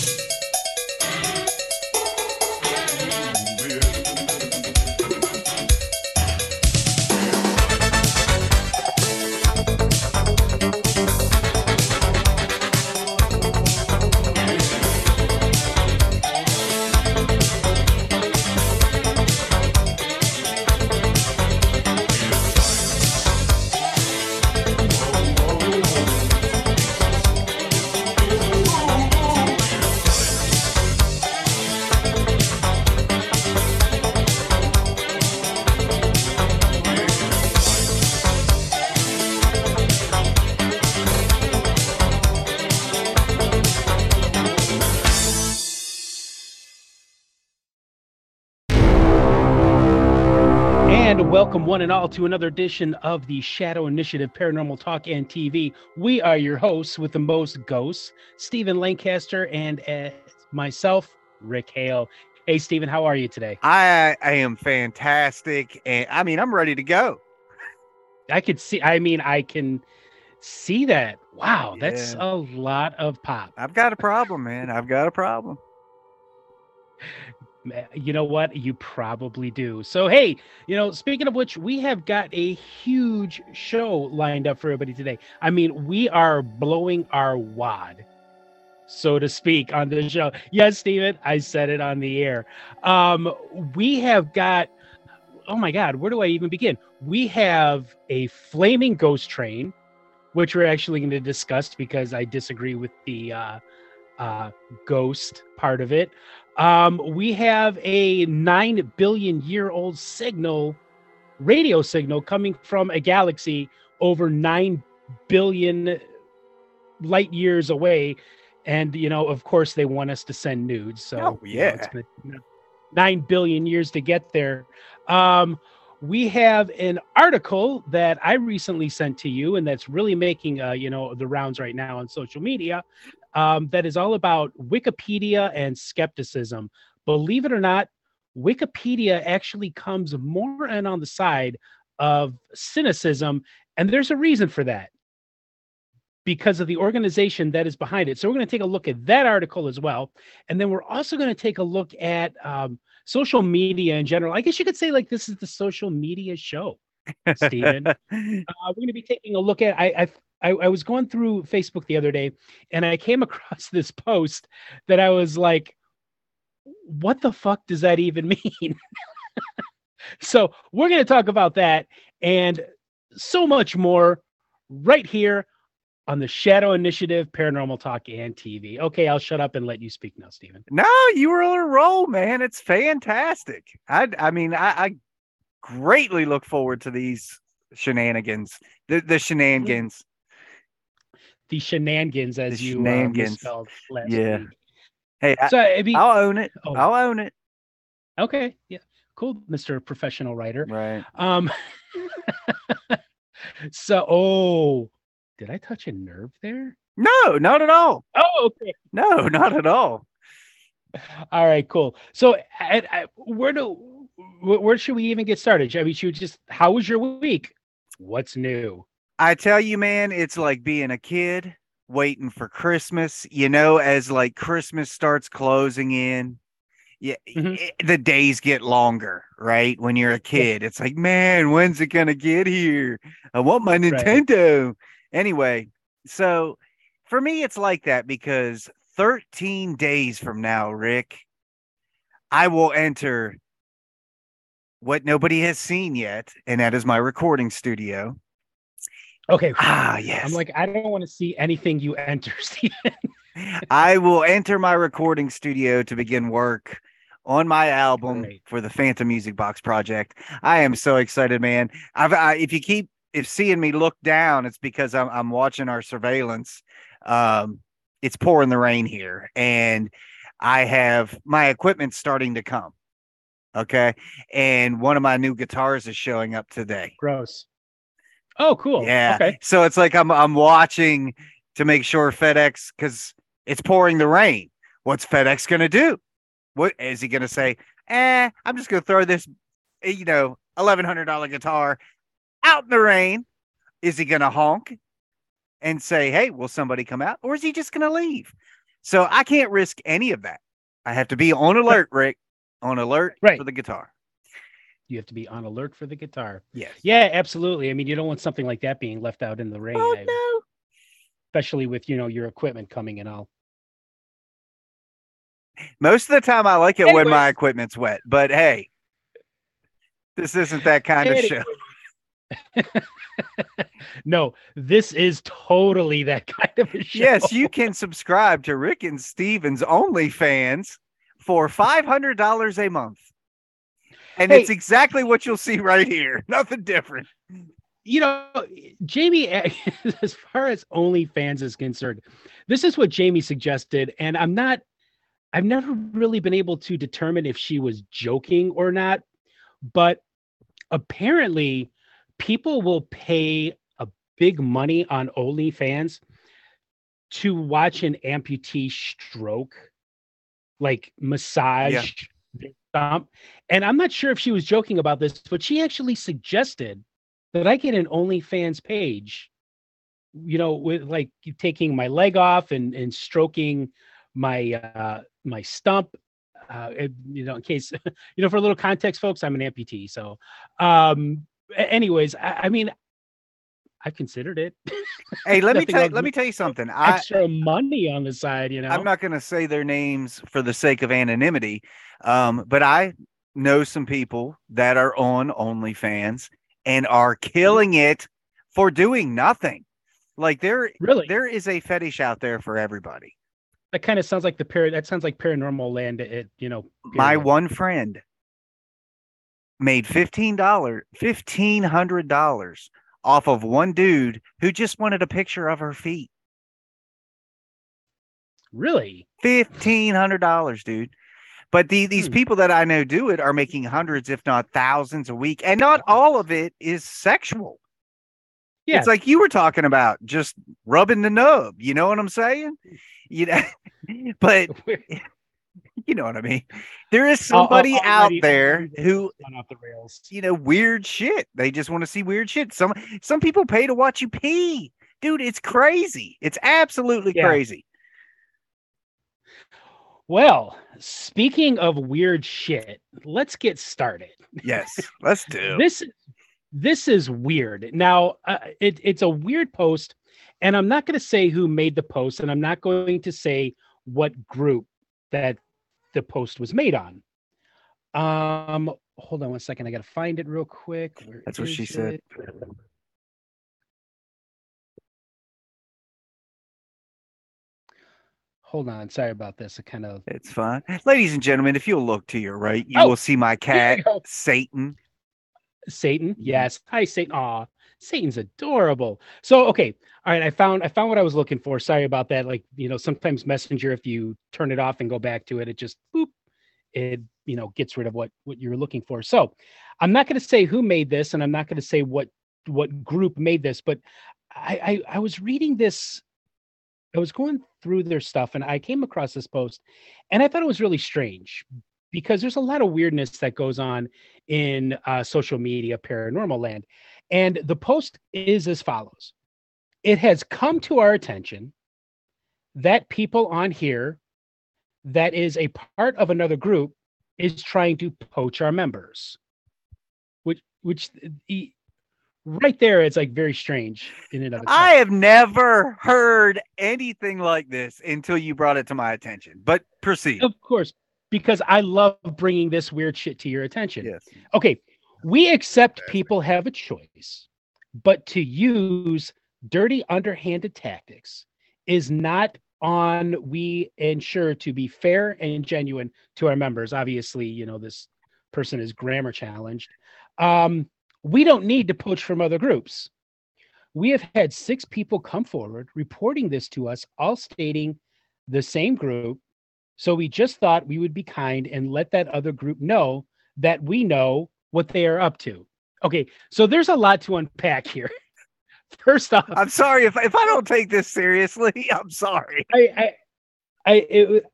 And welcome one and all to another edition of the Shadow Initiative Paranormal Talk and TV. We are your hosts with the most ghosts, Stephen Lancaster and uh, myself, Rick Hale. Hey, Stephen, how are you today? I I am fantastic, and I mean I'm ready to go. I could see, I mean, I can see that. Wow, that's a lot of pop. I've got a problem, man. I've got a problem. Ma- You know what? You probably do. So, hey, you know, speaking of which, we have got a huge show lined up for everybody today. I mean, we are blowing our wad, so to speak, on the show. Yes, Steven, I said it on the air. Um, we have got, oh my God, where do I even begin? We have a flaming ghost train, which we're actually going to discuss because I disagree with the uh, uh, ghost part of it. Um, we have a nine billion year old signal, radio signal coming from a galaxy over nine billion light years away. And, you know, of course, they want us to send nudes. So, Oh, you know, it's yeah. gonna- nine billion years to get there. Um, we have an article that I recently sent to you, and that's really making uh, you know the rounds right now on social media. Um, that is all about Wikipedia and skepticism. Believe it or not, Wikipedia actually comes more and on the side of cynicism, and there's a reason for that because of the organization that is behind it. So we're going to take a look at that article as well, and then we're also going to take a look at um, social media in general. I guess you could say like this is the social media show, Stephen. uh, we're going to be taking a look at. I, I I I was going through Facebook the other day, and I came across this post that I was like, "What the fuck does that even mean?" so we're going to talk about that and so much more right here on the Shadow Initiative Paranormal Talk and TV. Okay, I'll shut up and let you speak now, Stephen. no, you were on a roll, man. It's fantastic. I I mean I, I greatly look forward to these shenanigans. The the shenanigans. The shenanigans, as The you uh, shenanigans. last Yeah. week. Hey, I, So I mean, I'll own it. Oh. I'll own it. okay, yeah, cool, Mr. Professional Writer. Right. Um, so oh, did I touch a nerve there? No, not at all. Oh, okay. No, not at all. All right, cool. So, I, I, where do where should we even get started? I mean, should just how was your week? What's new? I tell you, man, it's like being a kid waiting for Christmas. You know, as like Christmas starts closing in, yeah, Mhm. it- the days get longer, right? When you're a kid, it's like, man, when's it gonna get here? I want my Nintendo. Anyway, so for me, it's like that because 13 days from now, Rick, I will enter what nobody has seen yet, and that is my recording studio. Okay, Ah, yes. I'm like I don't want to see anything you enter, Stephen. I will enter my recording studio to begin work on my album Great. for the Phantom Music Box project. I am so excited, man. I've I, if you keep if seeing me look down, it's because I'm I'm watching our surveillance. Um, it's pouring the rain here, and I have my equipment starting to come. Okay, and one of my new guitars is showing up today. Gross. Oh, cool. Yeah. Okay. So it's like I'm I'm watching to make sure FedEx because it's pouring the rain. What's FedEx gonna do? What is he gonna say? Eh, I'm just gonna throw this, you know, eleven hundred dollar guitar out in the rain. Is he gonna honk and say, "Hey, will somebody come out?" Or is he just gonna leave? So I can't risk any of that. I have to be on alert, Rick, on alert right. for the guitar. You have to be on alert for the guitar. Yes. Yeah, absolutely. I mean, you don't want something like that being left out in the rain. Oh, I- no. Especially with, you know, your equipment coming and all. Most of the time, I like it when my equipment's wet, but hey, this isn't that kind of show. no, this is totally that kind of a show. Yes, you can subscribe to Rick and Steven's OnlyFans for $500 a month. And Hey. it's exactly what you'll see right here. Nothing different. you know, Jamie, as far as OnlyFans is concerned, this is what Jamie suggested, and I'm not. I've never really been able to determine if she was joking or not, but apparently, people will pay a big money on OnlyFans to watch an amputee stroke, like massage their thumb. And I'm not sure if she was joking about this, but she actually suggested that I get an OnlyFans page, you know, with like taking my leg off and and stroking my uh my stump. Uh, it- you know, in case you know, for a little context, folks, I'm an amputee. So, um, anyways, I, I mean, I've considered it. Hey, let me tell let me tell you something. I Extra money on the side, you know. I'm not going to say their names for the sake of anonymity, um, but I know some people that are on OnlyFans and are killing it for doing nothing. Like there, really. there is a fetish out there for everybody. That kind of sounds like the par. That sounds like paranormal land. It, you know. My one friend made fifteen dollars, fifteen hundred dollars off of one dude who just wanted a picture of her feet. Really. Fifteen hundred dollars, dude. But the, these Hmm. people that I know do it are making hundreds, if not thousands, a week, and not all of it is sexual. Yeah. It's like you were talking about, just rubbing the nub. You know what I'm saying? You know, but you know what I mean. There is Al- al- somebody out there who off the rails. you know weird shit. They just want to see weird shit. Some some people pay to watch you pee, dude. It's crazy. It's absolutely Yeah. crazy. Well, speaking of weird shit, let's get started. Yes, let's do. This this is weird. Now, uh, it, it's a weird post, and I'm not going to say who made the post, and I'm not going to say what group that the post was made on. Um, hold on one second. I got to find it real quick. Where That's what she is said. Hold on. Sorry about this. I kind of It's fine. Ladies and gentlemen, if you'll look to your right, you Oh, will see my cat. Satan. Satan. Yes. Hi, Satan. Aw, Satan's adorable. So okay. All right. I found I found what I was looking for. Sorry about that. Like, you know, sometimes Messenger, if you turn it off and go back to it, it just boop, it, you know, gets rid of what what you're looking for. So I'm not gonna say who made this, and I'm not gonna say what what group made this, but I I, I was reading this. I was going through their stuff and I came across this post and I thought it was really strange because there's a lot of weirdness that goes on in uh, social media paranormal land. And the post is as follows It has come to our attention that people on here that is a part of another group is trying to poach our members. Which, which, the, right there, it's like very strange in and of itself. I have never heard anything like this until you brought it to my attention. But proceed. Of course, because I love bringing this weird shit to your attention. Yes. Okay, we accept people have a choice, but to use dirty, underhanded tactics is not on we ensure to be fair and genuine to our members. Obviously, you know, this person is grammar challenged. Um, we don't need to poach from other groups. We have had six people come forward reporting this to us, all stating the same group. So we just thought we would be kind and let that other group know that we know what they are up to. Okay, so there's a lot to unpack here. First off, I'm sorry if if I don't take this seriously. I'm sorry. I I I it,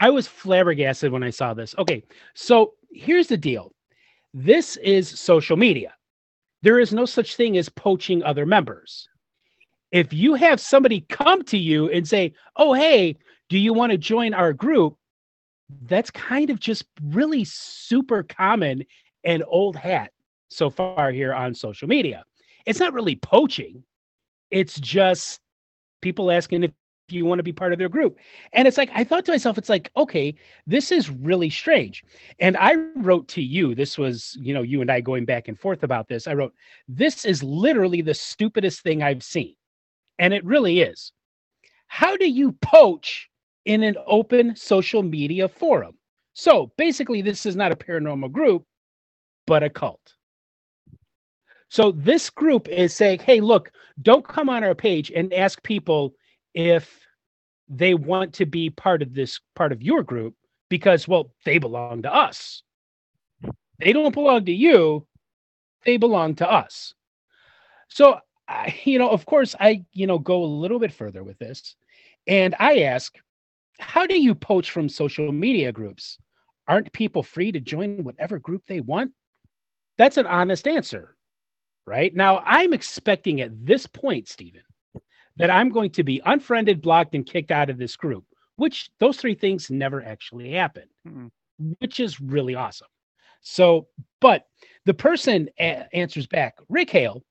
I was flabbergasted when I saw this. Okay, so here's the deal. This is social media. There is no such thing as poaching other members. If you have somebody come to you and say, "Oh, hey, do do you want to join our group? That's kind of just really super common and old hat so far here on social media. It's not really poaching. It's just people asking if you want to be part of their group. And it's like, I thought to myself, it's like, okay, this is really strange. And I wrote to you, this was, you know, you and I going back and forth about this. I wrote, this is literally the stupidest thing I've seen. And it really is. How do you poach in an open social media forum? So basically, this is not a paranormal group, but a cult. So this group is saying, hey, look, don't come on our page and ask people if they want to be part of this part of your group because well they belong to us. They don't belong to you. They belong to us. So I, you know of course i you know go a little bit further with this and i ask how do you poach from social media groups? Aren't people free to join whatever group they want that's an honest answer right now i'm expecting at this point stephen that I'm going to be unfriended, blocked, and kicked out of this group, which those three things never actually happened, mm-hmm. which is really awesome. So, but the person a- answers back, Rick Hale,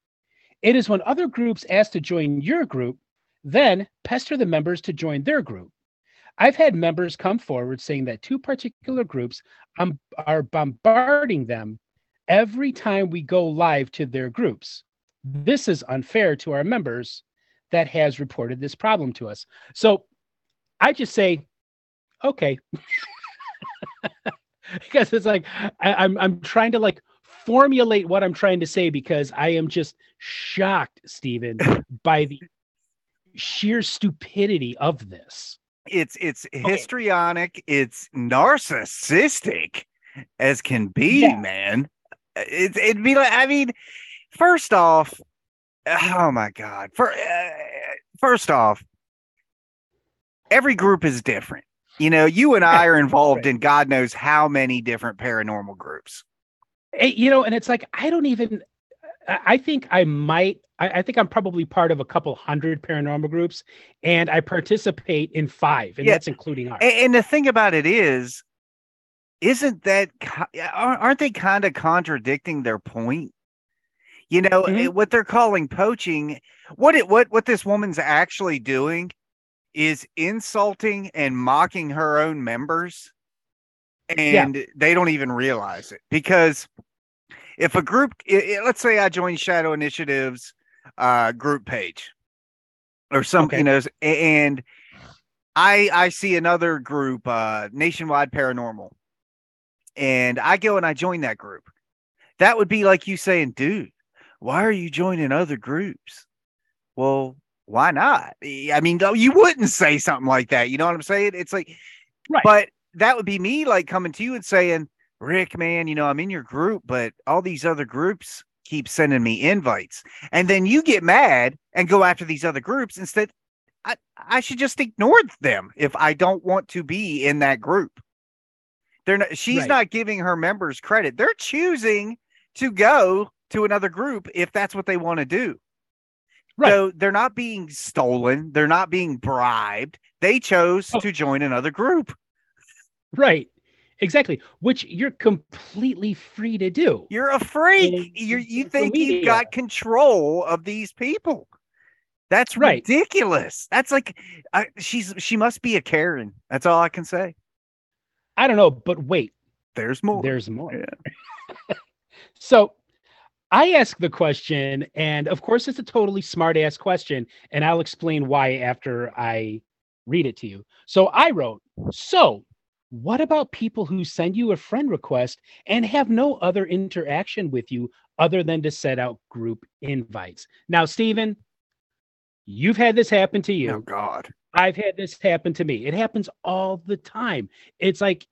it is when other groups ask to join your group, then pester the members to join their group. I've had members come forward saying that two particular groups um, are bombarding them every time we go live to their groups. This is unfair to our members that has reported this problem to us. So I just say, okay. because it's like I, I'm I'm trying to like formulate what I'm trying to say because I am just shocked, Stephen, by the sheer stupidity of this. It's it's histrionic, okay. it's narcissistic as can be, yeah. man. It, it'd be like, I mean, first off, oh my god. For uh, first off every group is different. You know you and i are involved in god knows how many different paranormal groups. You know and it's like i don't even i think i might I, think i'm probably part of a couple hundred paranormal groups and i participate in five and yeah. that's including ours. And, and the thing about it is isn't that aren't they kind of contradicting their point you know mm-hmm. what they're calling poaching. What it what what this woman's actually doing is insulting and mocking her own members, and yeah. they don't even realize it because if a group, it, it, let's say I join Shadow Initiative's uh, group page or something, okay. you know, and I I see another group, uh, Nationwide Paranormal, and I go and I join that group. That would be like you saying, dude, why are you joining other groups? Well, why not? I mean, you wouldn't say something like that. You know what I'm saying? It's like, right. but that would be me like coming to you and saying, Rick, man, you know, I'm in your group, but all these other groups keep sending me invites. And then you get mad and go after these other groups instead. I, I should just ignore them if I don't want to be in that group. They're not, she's right. not giving her members credit. They're choosing to go to another group if that's what they want to do. Right. So they're not being stolen, they're not being bribed. They chose oh. to join another group. Right. Exactly. Which you're completely free to do. You're a freak. you you think you've got control of these people. That's right. ridiculous. That's like I, she's she must be a Karen. That's all I can say. I don't know, but wait. There's more. There's more. Yeah. so I ask the question, and of course, it's a totally smart ass question, and I'll explain why after I read it to you. So I wrote, So, what about people who send you a friend request and have no other interaction with you other than to set out group invites? Now, Stephen, you've had this happen to you. Oh, God. I've had this happen to me. It happens all the time. It's like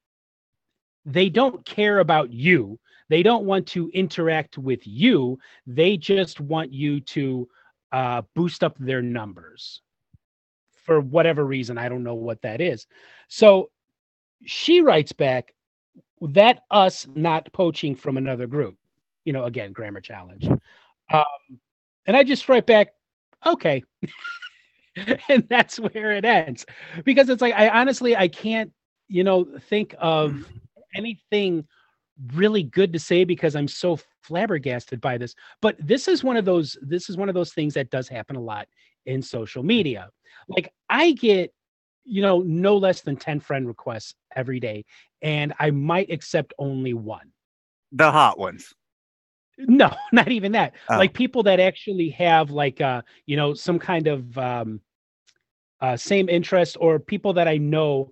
they don't care about you they don't want to interact with you. They just want you to uh, boost up their numbers for whatever reason. I don't know what that is. So she writes back that us not poaching from another group. You know, again, grammar challenge. Um, and I just write back, okay. and that's where it ends. Because it's like i honestly i can't you know think of anything really good to say because i'm so flabbergasted by this. But this is one of those this is one of those things that does happen a lot in social media. Like i get you know no less than 10 friend requests every day and i might accept only one. The hot ones no, not even that. Oh. Like people that actually have like uh, you know, some kind of um uh same interest or people that I know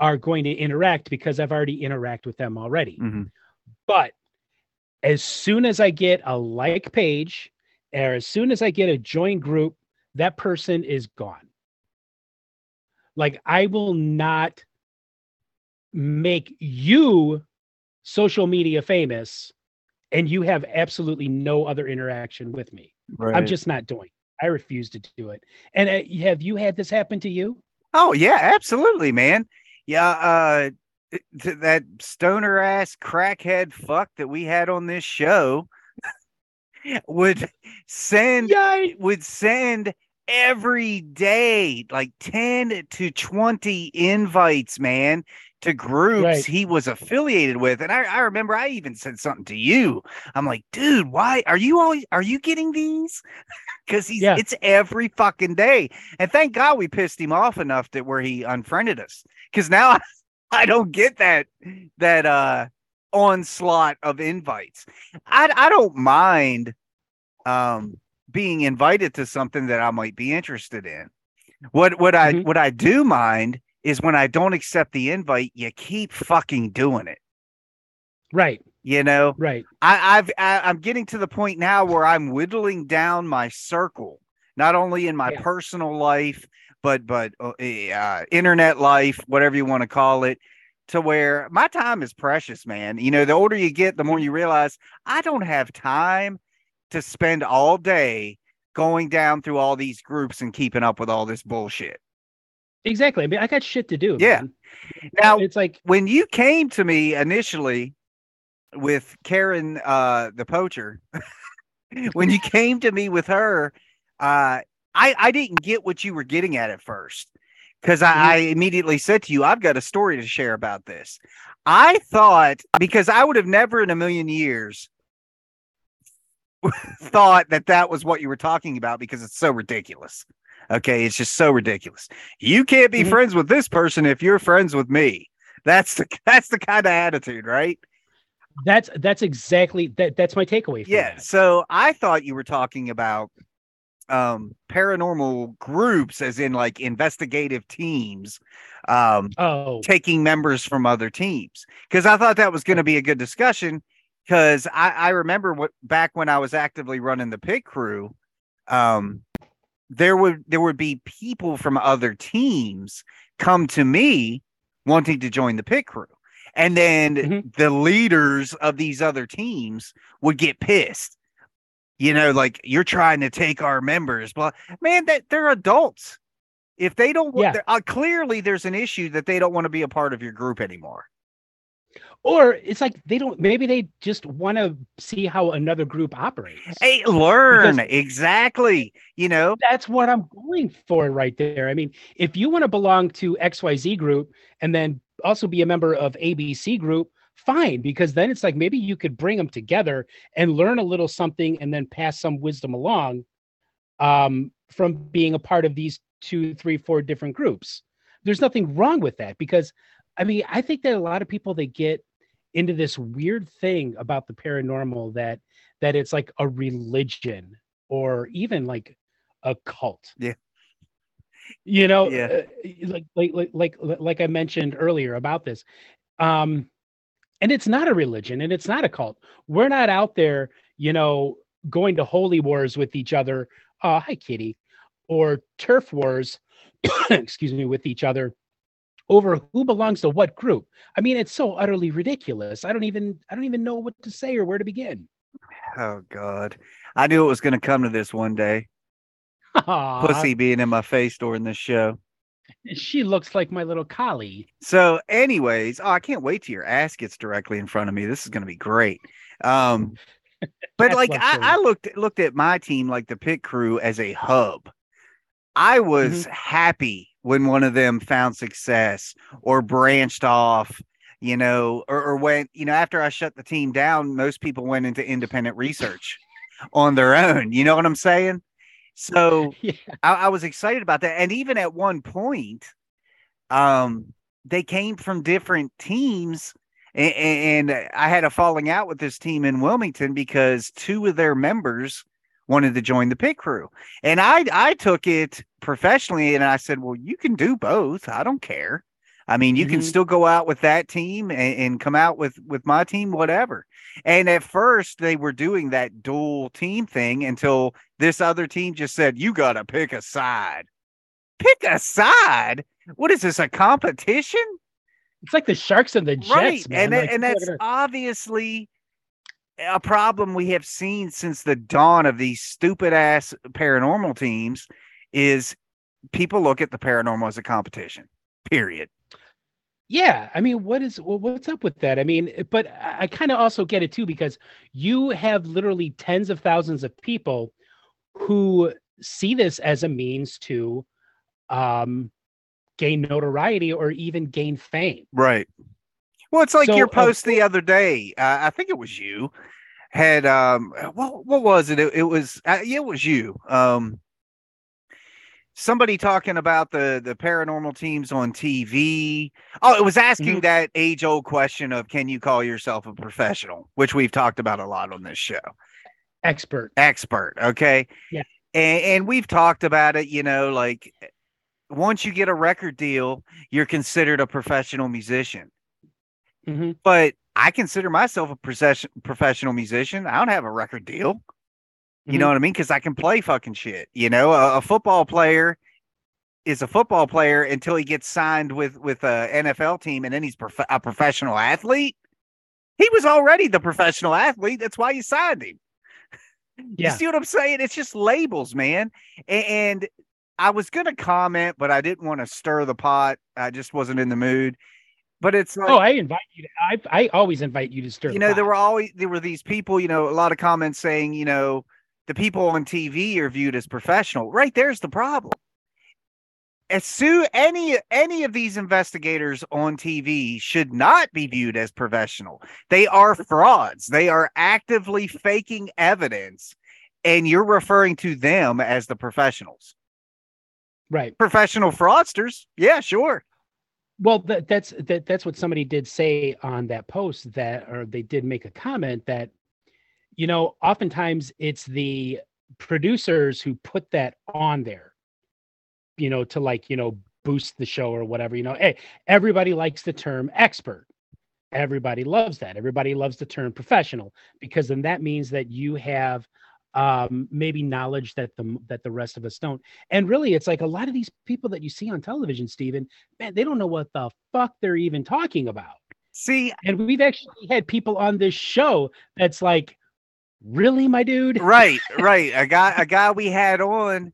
are going to interact because I've already interact with them already. Mhm. But as soon as I get a like page or as soon as I get a join group, that person is gone. Like I will not make you social media famous and you have absolutely no other interaction with me. right. I'm just not doing. it. I refuse to do it. And uh, have you had this happen to you? Oh yeah, absolutely, man. Yeah, uh th- that stoner ass crackhead fuck that we had on this show would send Yeah, would send every day like 10 to 20 invites, man, to groups Right. he was affiliated with. And I, I remember I even said something to you. I'm like, dude, why are you always are you getting these? Because he's Yeah. it's every fucking day. And thank God we pissed him off enough that where he unfriended us. Because now I, I don't get that that uh onslaught of invites. I I don't mind um being invited to something that I might be interested in. What what I Mhm. what I do mind is when I don't accept the invite, you keep fucking doing it. right, You know, right. I, I've I, I'm getting to the point now where I'm whittling down my circle, not only in my Yeah. personal life, but but uh, uh, internet life, whatever you want to call it, to where my time is precious, man. You know, the older you get, the more you realize I don't have time to spend all day going down through all these groups and keeping up with all this bullshit. Exactly. I mean, I got shit to do. Yeah. man. Now, it's like, when you came to me initially with Karen uh the poacher, when you came to me with her, uh I I didn't get what you were getting at at first because I, I immediately said to you, I've got a story to share about this. I thought because I would have never in a million years thought that that was what you were talking about because it's so ridiculous. Okay, it's just so ridiculous. You can't be Mhm. friends with this person if you're friends with me. That's the that's the kind of attitude, right? that's that's exactly that. That's my takeaway. From Yeah. that. So I thought you were talking about um paranormal groups as in like investigative teams um Oh, taking members from other teams because I thought that was going to be a good discussion because I, I remember what back when I was actively running the pit crew, um, there would there would be people from other teams come to me wanting to join the pit crew, and then Mhm. the leaders of these other teams would get pissed. You know, like you're trying to take our members. But man, that they're adults. If they don't, want Yeah. uh, clearly there's an issue that they don't want to be a part of your group anymore. Or it's like they don't. Maybe they just want to see how another group operates. Hey, learn exactly. You know, that's what I'm going for right there. I mean, if you want to belong to XYZ group and then also be a member of ABC group, fine, because then it's like maybe you could bring them together and learn a little something and then pass some wisdom along um, from being a part of these two, three, four different groups. There's nothing wrong with that because I mean, I think that a lot of people they get into this weird thing about the paranormal that that it's like a religion or even like a cult. Yeah. You know, Yeah. uh, like like like like like I mentioned earlier about this. Um and it's not a religion and it's not a cult. We're not out there, you know, going to holy wars with each other. Uh hi kitty. Or turf wars, excuse me, with each other over who belongs to what group. I mean, it's so utterly ridiculous. I don't even I don't even know what to say or where to begin. oh god, I knew it was going to come to this one day. Aw, Pussy being in my face during this show. She looks like my little collie. So, anyways, oh, I can't wait till your ass gets directly in front of me. This is going to be great. Um, but like I. I looked looked at my team like the pit crew as a hub. I was mm-hmm. happy when one of them found success or branched off, you know, or, or went, you know, after I shut the team down, most people went into independent research on their own. You know what I'm saying? So yeah. I, I was excited about that. And even at one point, um, they came from different teams and, I had a falling out with this team in Wilmington because two of their members wanted to join the pit crew. And I I took it professionally and I said, "Well, you can do both. I don't care. I mean, you mm-hmm. can still go out with that team and, and, come out with with my team whatever." And at first they were doing that dual team thing until this other team just said, "You got to pick a side." Pick a side? What is this a competition? It's like the Sharks and the Jets, right. man. And, like, and that's gonna... obviously a problem we have seen since the dawn of these stupid ass paranormal teams is people look at the paranormal as a competition. Period. Yeah, I mean, what is well, what's up with that? I mean, but I kind of also get it too because you have literally tens of thousands of people who see this as a means to um gain notoriety or even gain fame. Right. Well, it's like so, your post uh, the other day. Uh, I think it was you had um what what was it? It, it was uh, it was you. Um somebody talking about the the paranormal teams on TV. Oh, it was asking mm-hmm. that age old question of can you call yourself a professional, which we've talked about a lot on this show. Expert. Expert, okay? Yeah. And, and we've talked about it, you know, like once you get a record deal, you're considered a professional musician. Mm-hmm. But I consider myself a profession, professional musician. I don't have a record deal. You mm-hmm. know what I mean? Because I can play fucking shit. You know, a, a, football player is a football player until he gets signed with with a NFL team, and then he's prof- a professional athlete. He was already the professional athlete. That's why you signed him. Yeah. You see what I'm saying? It's just labels, man. And, and I was going to comment, but I didn't want to stir the pot. I just wasn't in the mood. But it's like, oh, I invite you. To, I I always invite you to stir. You know, pot. there were always there were these people. You know, a lot of comments saying, you know, the people on TV are viewed as professional. Right there's the problem. As soon any any of these investigators on TV should not be viewed as professional. They are frauds. They are actively faking evidence, and you're referring to them as the professionals. Right. Professional fraudsters. Yeah, sure. Well, that, that's that, that's what somebody did say on that post that, or they did make a comment that, you know, oftentimes it's the producers who put that on there, you know, to like, you know, boost the show or whatever. You know, hey, everybody likes the term expert. Everybody loves that. Everybody loves the term professional because then that means that you have um, maybe knowledge that the that the rest of us don't. And really, it's like a lot of these people that you see on television, Stephen, man, they don't know what the fuck they're even talking about. See, and we've actually had people on this show that's like, really, my dude? Right, right. A guy, a guy we had on.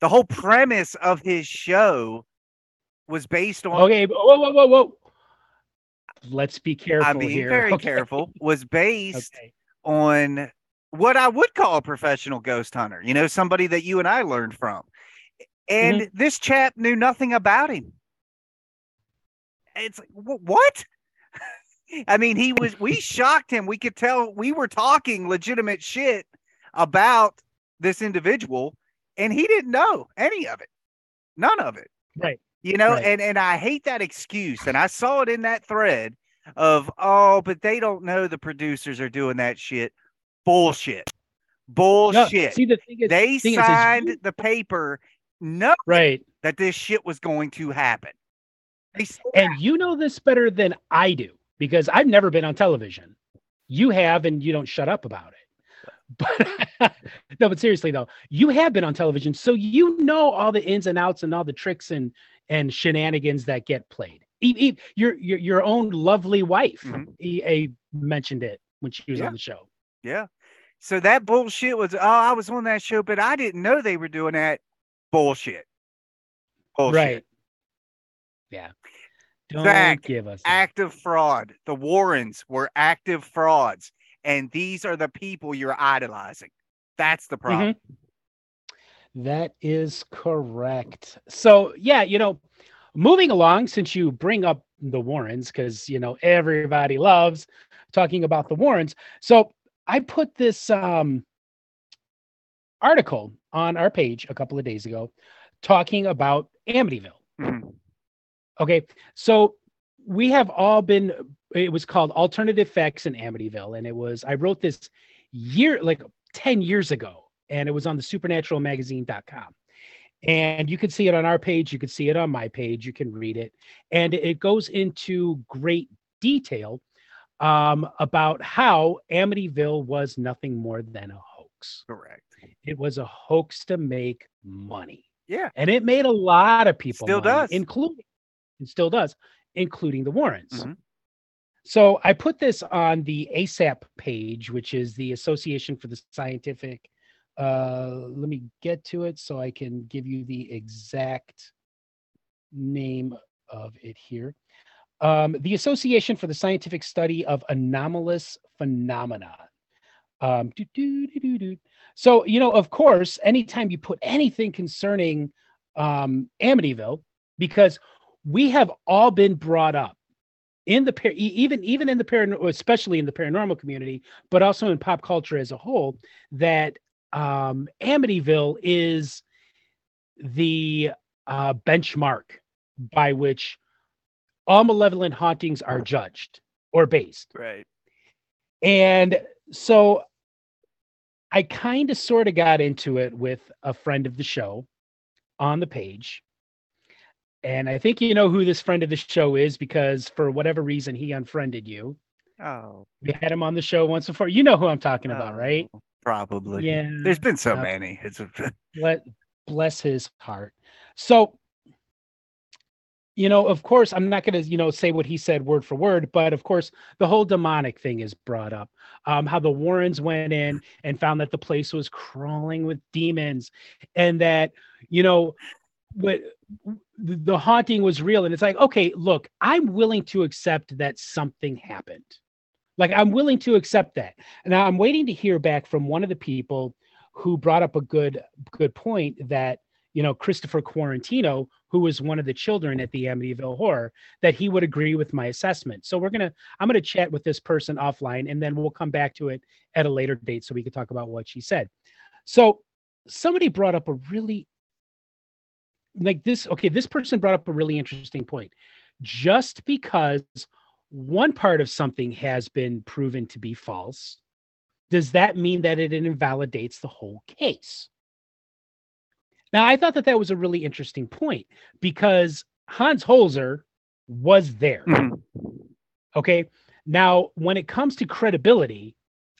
The whole premise of his show was based on. Okay, whoa, whoa, whoa, whoa. Let's be careful. I'm being here. very okay. careful. Was based okay. on what I would call a professional ghost hunter, you know, somebody that you and I learned from. And mm-hmm. this chap knew nothing about him. It's like, what? I mean, he was, we shocked him. We could tell we were talking legitimate shit about this individual, and he didn't know any of it. None of it. Right. You know, right. and, and I hate that excuse. And I saw it in that thread of, oh, but they don't know the producers are doing that shit bullshit. Bullshit. No, see, the thing is, they thing signed is, the paper knowing right. that this shit was going to happen. and you know this better than I do because I've never been on television. You have, and you don't shut up about it. But no, but seriously though, you have been on television, so you know all the ins and outs and all the tricks and and shenanigans that get played. Even your your your own lovely wife mm-hmm. EA mentioned it when she was yeah. on the show. Yeah. So that bullshit was, oh, I was on that show, but I didn't know they were doing that bullshit. Bullshit. Right. Yeah. Don't Zach, give us that. active fraud. The Warrens were active frauds, and these are the people you're idolizing. That's the problem. Mm-hmm. That is correct. So, yeah, you know, moving along, since you bring up the Warrens, because, you know, everybody loves talking about the Warrens. So, I put this um, article on our page a couple of days ago talking about Amityville. Mm-hmm. Okay. So, we have all been, it was called Alternative Facts in Amityville. And it was, I wrote this year, like 10 years ago and it was on the supernaturalmagazine.com. And you can see it on our page, you can see it on my page, you can read it. And it goes into great detail um, about how Amityville was nothing more than a hoax. Correct. It was a hoax to make money. Yeah. And it made a lot of people still money, does, including it still does, including the Warrens. Mm-hmm. So I put this on the ASSAP page, which is the Association for the Scientific uh, let me get to it so I can give you the exact name of it here. Um, the Association for the Scientific Study of Anomalous Phenomena. Um, doo, doo, doo, so, you know, of course, anytime you put anything concerning um, Amityville, because we have all been brought up in the par- even even in the paranormal, especially in the paranormal community, but also in pop culture as a whole, that um, Amityville is the uh, benchmark by which all malevolent hauntings are judged or based. Right. And so I kind of sort of got into it with a friend of the show on the page. And I think you know who this friend of the show is because for whatever reason he unfriended you. Oh. We had him on the show once before. You know who I'm talking oh. about, right? Probably. Yeah. There's been so uh, many. It's a... bless his heart. So you know, of course, I'm not going to, you know, say what he said word for word, but of course, the whole demonic thing is brought up. Um, how the Warrens went in and found that the place was crawling with demons, and that, you know, what the haunting was real. And it's like, okay, look, I'm willing to accept that something happened. Like I'm willing to accept that. Now I'm waiting to hear back from one of the people who brought up a good good point that you know Christopher Quaratino, who was one of the children at the Amityville Horror, that he would agree with my assessment. So we're gonna I'm gonna chat with this person offline, and then we'll come back to it at a later date so we can talk about what she said. So somebody brought up a really like this. Okay, this person brought up a really interesting point. Just because one part of something has been proven to be false, does that mean that it invalidates the whole case? Now, I thought that that was a really interesting point because Hans Holzer was there. Mm-hmm. Okay. Now, when it comes to credibility,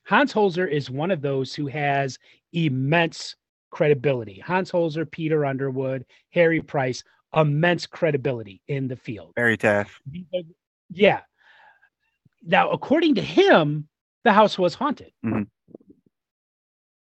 Hans Holzer is one of those who has immense credibility. Hans Holzer, Peter Underwood, Harry Price, immense credibility in the field. Very tough. Yeah. Now, according to him, the house was haunted. Mm-hmm.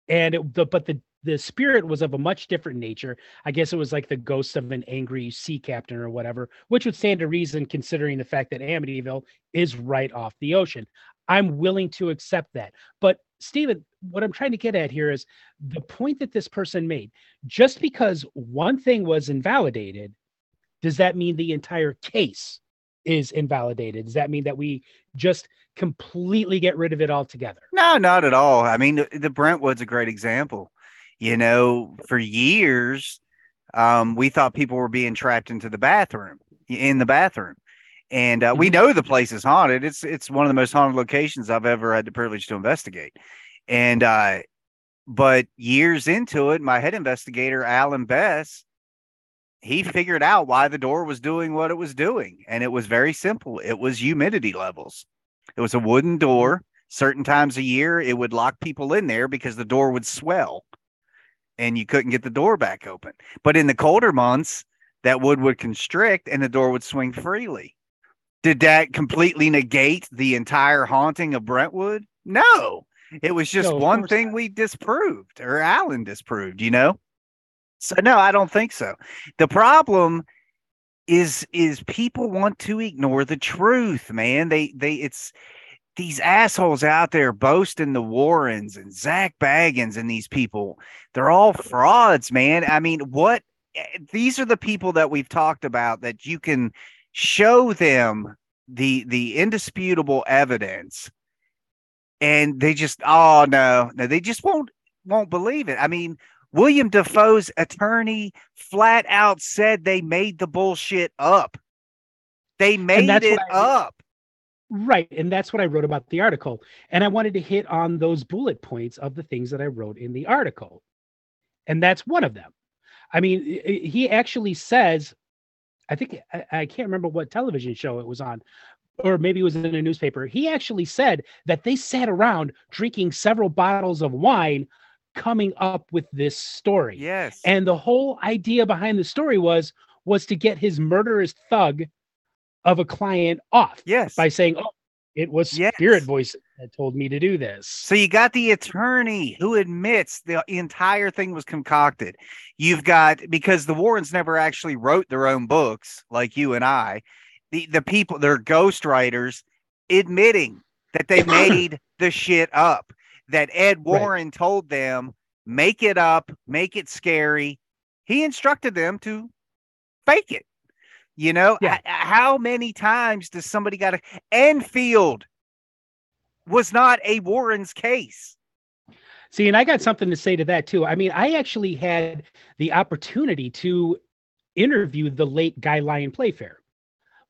And it, the, but the the spirit was of a much different nature. I guess it was like the ghost of an angry sea captain or whatever, which would stand to reason considering the fact that Amityville is right off the ocean. I'm willing to accept that. But Stephen, what I'm trying to get at here is the point that this person made. Just because one thing was invalidated, does that mean the entire case is invalidated? Does that mean that we just completely get rid of it altogether? No, not at all. I mean, the, Brentwood's a great example. You know, for years, um, we thought people were being trapped into the bathroom, in the bathroom. And uh, we mm-hmm. know the place is haunted. It's it's one of the most haunted locations I've ever had the privilege to investigate. And uh, but years into it, my head investigator, Alan Bess, he figured out why the door was doing what it was doing. And it was very simple it was humidity levels. It was a wooden door. Certain times a year, it would lock people in there because the door would swell and you couldn't get the door back open. But in the colder months, that wood would constrict and the door would swing freely. Did that completely negate the entire haunting of Brentwood? No. It was just no, one thing not. we disproved or Alan disproved, you know? So no, I don't think so. The problem is is people want to ignore the truth, man. They they it's these assholes out there boasting the Warrens and Zak Bagans and these people, they're all frauds, man. I mean, what eh, these are the people that we've talked about that you can show them the the indisputable evidence and they just oh no no they just won't won't believe it. I mean william defoe's attorney flat out said they made the bullshit up. They made it up right and that's what i wrote about the article and i wanted to hit on those bullet points of the things that i wrote in the article and that's one of them i mean he actually says I think I, can't remember what television show it was on, or maybe it was in a newspaper. He actually said that they sat around drinking several bottles of wine coming up with this story. Yes. And the whole idea behind the story was was to get his murderous thug of a client off. Yes. By saying, "Oh, it was yes. spirit voice that told me to do this. So you got the attorney who admits the entire thing was concocted. You've got because the Warrens never actually wrote their own books like you and I. The the people, they're ghostwriters admitting that they made the shit up. That Ed Warren right. told them, make it up, make it scary. He instructed them to fake it. You know, yeah. How many times does somebody got to Enfield was not a Warren's case. See, and I got something to say to that too. I mean, I actually had the opportunity to interview the late Guy Lyon Playfair.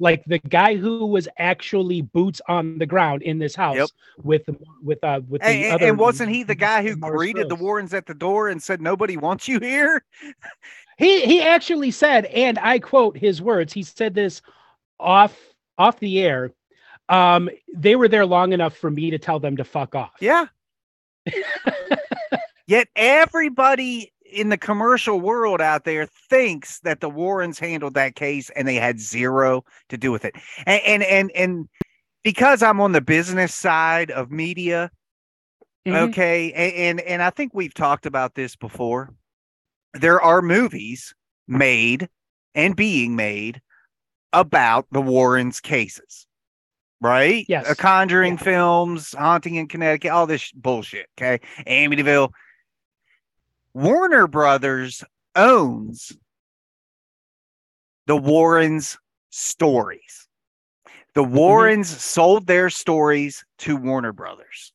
Like the guy who was actually boots on the ground in this house yep. with with uh with the and, other and wasn't he the guy who greeted the Warrens at the door and said nobody wants you here? He he actually said, and I quote his words. He said this off off the air. Um, they were there long enough for me to tell them to fuck off. Yeah. Yet everybody in the commercial world out there thinks that the Warrens handled that case and they had zero to do with it. And and and, and because I'm on the business side of media, mm-hmm. okay, and, and and I think we've talked about this before there are movies made and being made about the Warrens cases, right? Yes. Conjuring yeah. films, Haunting in Connecticut, all this bullshit. Okay. Amityville. Warner Brothers owns the Warrens stories. The mm-hmm. Warrens mm-hmm. sold their stories to Warner Brothers.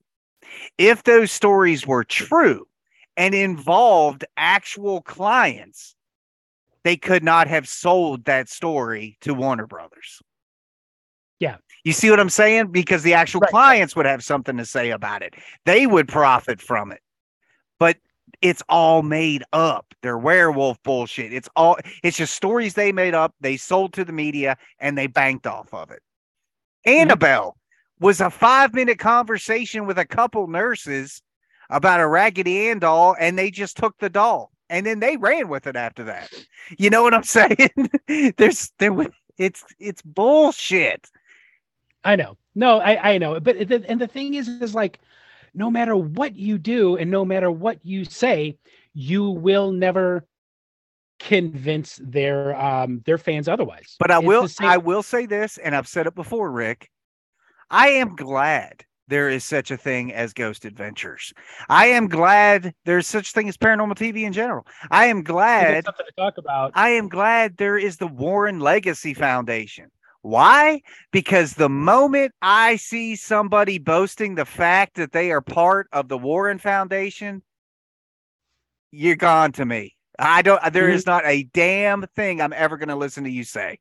If those stories were true, and involved actual clients, they could not have sold that story to Warner Brothers. Yeah. You see what I'm saying? Because the actual right. clients would have something to say about it. They would profit from it. But it's all made up. They're werewolf bullshit. It's all it's just stories they made up, they sold to the media, and they banked off of it. Mm-hmm. Annabelle was a five minute conversation with a couple nurses about a Raggedy Ann doll, and they just took the doll and then they ran with it after that. You know what I'm saying? There's there it's it's bullshit. I know. No, I I know. But the, and the thing is is like no matter what you do and no matter what you say, you will never convince their um their fans otherwise. But I it's will I will say this and I've said it before, Rick. I am glad there is such a thing as ghost adventures. I am glad there's such thing as paranormal TV in general. I am glad something to talk about. I am glad there is the Warren Legacy Foundation. Why? Because the moment I see somebody boasting the fact that they are part of the Warren Foundation, you're gone to me. I don't There mm-hmm. is not a damn thing I'm ever going to listen to you say.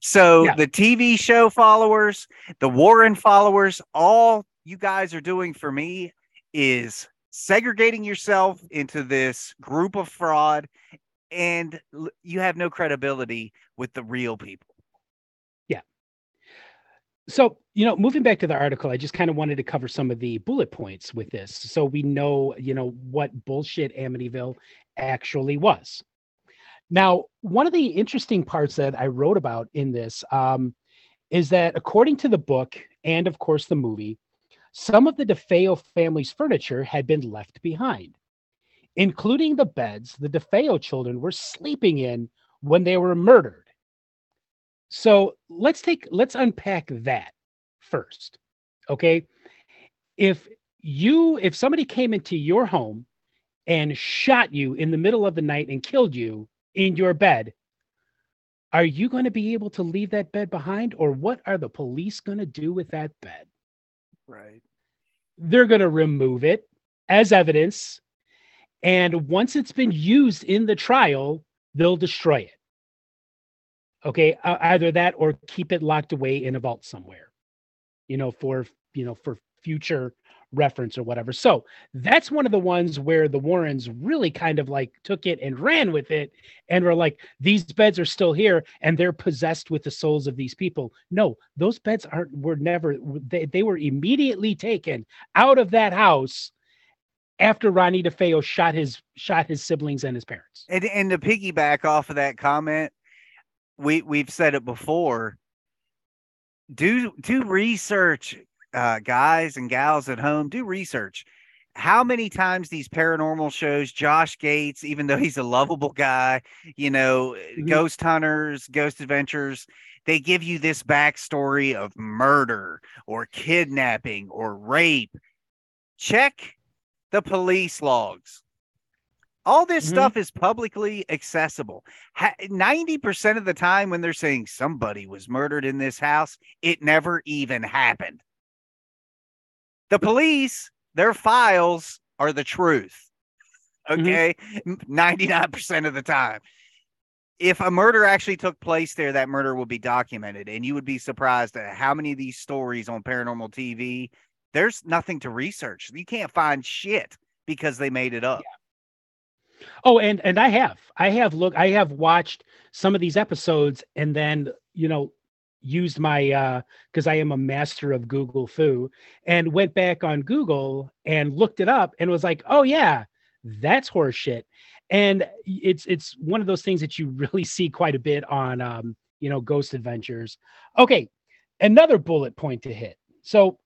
So yeah. the TV show followers, the Warren followers, all you guys are doing for me is segregating yourself into this group of fraud and you have no credibility with the real people. Yeah. So, you know, moving back to the article, I just kind of wanted to cover some of the bullet points with this so we know, you know, what bullshit Amityville actually was. Now, one of the interesting parts that I wrote about in this um, is that according to the book and, of course, the movie, some of the DeFeo family's furniture had been left behind, including the beds the DeFeo children were sleeping in when they were murdered. So let's take let's unpack that first. Okay. If you, if somebody came into your home and shot you in the middle of the night and killed you in your bed, are you going to be able to leave that bed behind or what are the police going to do with that bed? Right. They're going to remove it as evidence. And once it's been used in the trial, they'll destroy it. Okay. Uh, either that or keep it locked away in a vault somewhere, you know, for, you know, for future reference or whatever. So that's one of the ones where the Warrens really kind of like took it and ran with it and were like, these beds are still here and they're possessed with the souls of these people. No, those beds aren't, were never, they, they were immediately taken out of that house after Ronnie DeFeo shot his shot his siblings and his parents. And and to piggyback off of that comment, we we've said it before. Do do research uh, guys and gals at home, do research. How many times these paranormal shows, Josh Gates, even though he's a lovable guy, you know, mm-hmm. Ghost Hunters, Ghost Adventures, they give you this backstory of murder or kidnapping or rape. Check the police logs. All this mm-hmm. stuff is publicly accessible. 90% of the time, when they're saying somebody was murdered in this house, it never even happened. The police, their files are the truth. Mm-hmm. Okay. Mm-hmm. 99% of the time. If a murder actually took place there, that murder will be documented. And you would be surprised at how many of these stories on paranormal TV, there's nothing to research. You can't find shit because they made it up. Yeah. Oh, and and I have. I have look I have watched some of these episodes and then, you know, used my uh because I am a master of Google fu and went back on Google and looked it up and was like, oh yeah, that's horseshit. And it's it's one of those things that you really see quite a bit on um, you know, ghost adventures. Okay, another bullet point to hit. So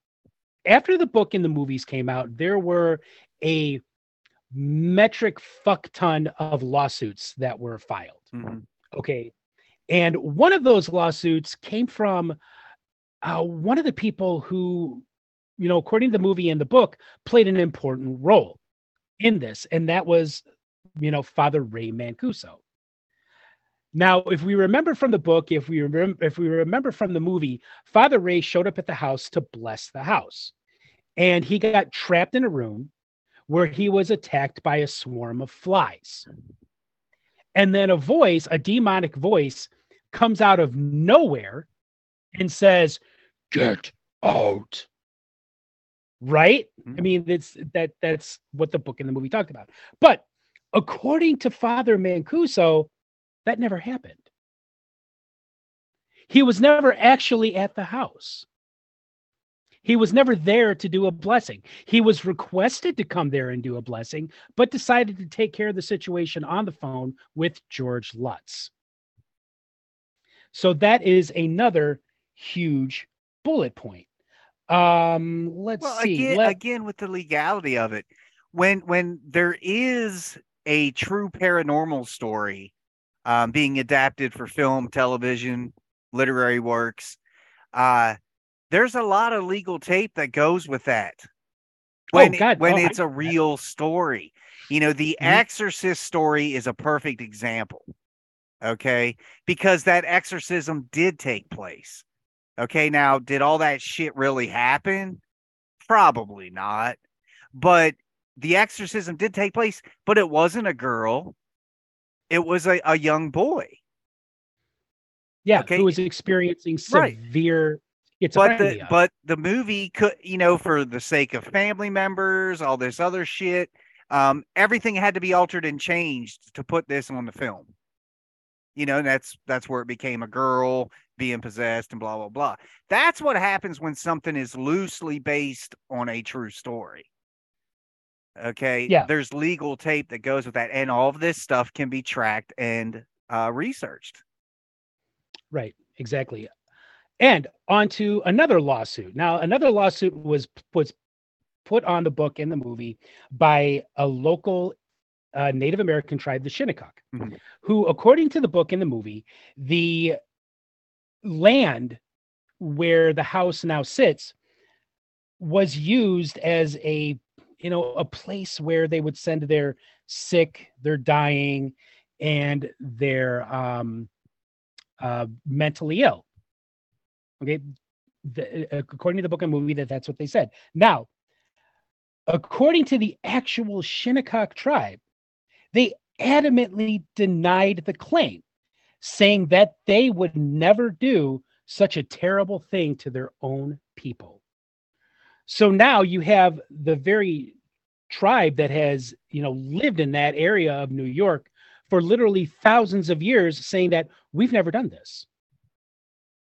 after the book and the movies came out, there were a metric fuck ton of lawsuits that were filed. Mm-hmm. Okay. And one of those lawsuits came from uh, one of the people who, you know, according to the movie and the book, played an important role in this. And that was, you know, Father Ray Mancuso. Now, if we remember from the book, if we remember, if we remember from the movie, Father Ray showed up at the house to bless the house, and he got trapped in a room where he was attacked by a swarm of flies. And then a voice, a demonic voice, comes out of nowhere and says, Get out. Right? Mm-hmm. I mean, it's that that's what the book and the movie talked about. But according to Father Mancuso, that never happened. He was never actually at the house. He was never there to do a blessing. He was requested to come there and do a blessing, but decided to take care of the situation on the phone with George Lutz. So that is another huge bullet point. Um, let's well, see. Again, Let... again, with the legality of it, when when there is a true paranormal story um, being adapted for film, television, literary works, uh, there's a lot of legal tape that goes with that. Oh, when, oh, God. when oh, it's I... a real story. You know, the mm-hmm. Exorcist story is a perfect example okay? Because that exorcism did take place. Okay now did all that shit really happen? Probably not. But the exorcism did take place but it wasn't a girl. It was a, a young boy. Yeah okay? who was experiencing severe right. But the but the movie could you know for the sake of family members, all this other shit, um, everything had to be altered and changed to put this on the film you know that's that's where it became a girl being possessed and blah blah blah. That's what happens when something is loosely based on a true story. Okay? Yeah. There's legal tape that goes with that and all of this stuff can be tracked and uh, researched. Right exactly. And on to another lawsuit. Now another lawsuit was was put on the book in the movie by a local uh, Native American tribe, the Shinnecock, mm-hmm. who, according to the book in the movie, the land where the house now sits was used as a you know a place where they would send their sick, their dying, and their um, uh, mentally ill. Okay, the, according to the book and movie, that that's what they said. Now, according to the actual Shinnecock tribe, they adamantly denied the claim, saying that they would never do such a terrible thing to their own people. So now you have the very tribe that has, you know, lived in that area of New York for literally thousands of years saying that we've never done this.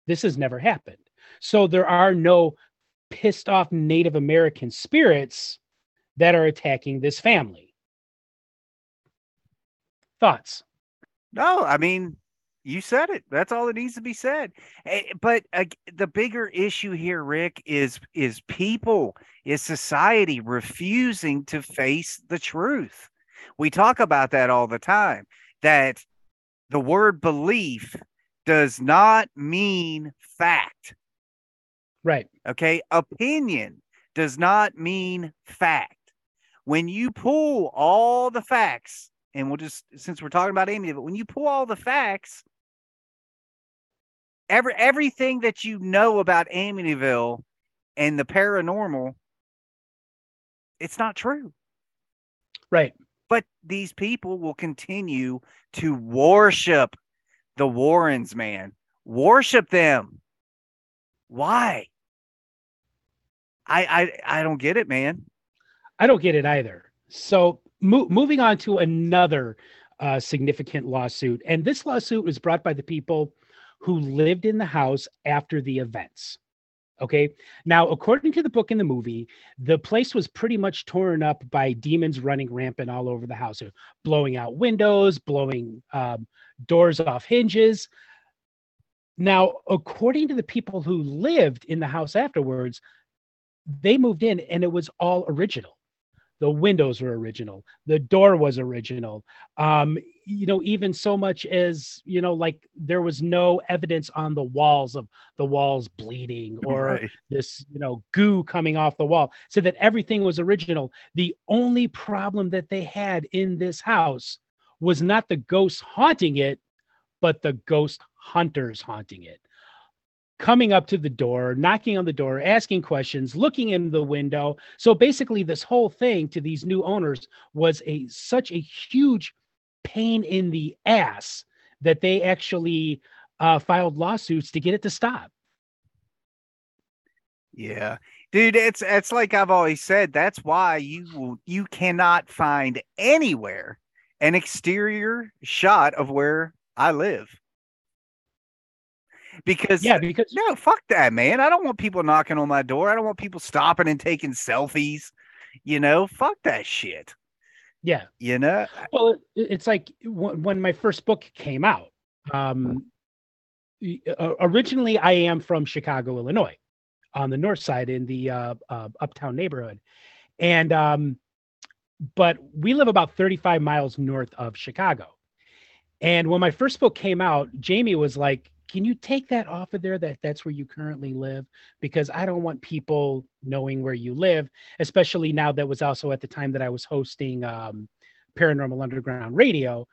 This has never happened. So there are no pissed off Native American spirits that are attacking this family. Thoughts? No, I mean, you said it. That's all that needs to be said. Eh, but uh, the bigger issue here, Rick, is is people, is society refusing to face the truth. We talk about that all the time. That the word belief does not mean fact. Right. Okay. Opinion does not mean fact. When you pull all the facts, and we'll just since we're talking about Amy, but when you pull all the facts, every everything that you know about Amityville and the paranormal, it's not true. Right. But these people will continue to worship the Warrens, man. Worship them. Why? I I I don't get it, man. I don't get it either. So mo- moving on to another uh, significant lawsuit, and this lawsuit was brought by the people who lived in the house after the events. Okay. Now, according to the book and the movie, the place was pretty much torn up by demons running rampant all over the house, blowing out windows, blowing um, doors off hinges. Now, according to the people who lived in the house afterwards, they moved in and it was all original the windows were original the door was original. Um you know even so much as you know like there was no evidence on the walls of the walls bleeding or right. this you know goo coming off the wall so that everything was original. The only problem that they had in this house was not the ghosts haunting it but the ghost hunters haunting it coming up to the door, knocking on the door, asking questions, looking in the window. So basically, this whole thing to these new owners was a such a huge pain in the ass that they actually uh, filed lawsuits to get it to stop. Yeah, dude, it's it's like I've always said. That's why you you cannot find anywhere an exterior shot of where I live because yeah, because no, fuck that, man. I don't want people knocking on my door. I don't want people stopping and taking selfies. You know, fuck that shit. Yeah, you know. Well, it's like when my first book came out. Um, originally, I am from Chicago, Illinois, on the north side in the uh, uh, uptown neighborhood, and um, but we live about 35 miles north of Chicago. And when my first book came out, Jamie was like, can you take that off of there that that's where you currently live? Because i don't want people knowing where you live especially now that was also at the time that i was hosting um, paranormal underground radio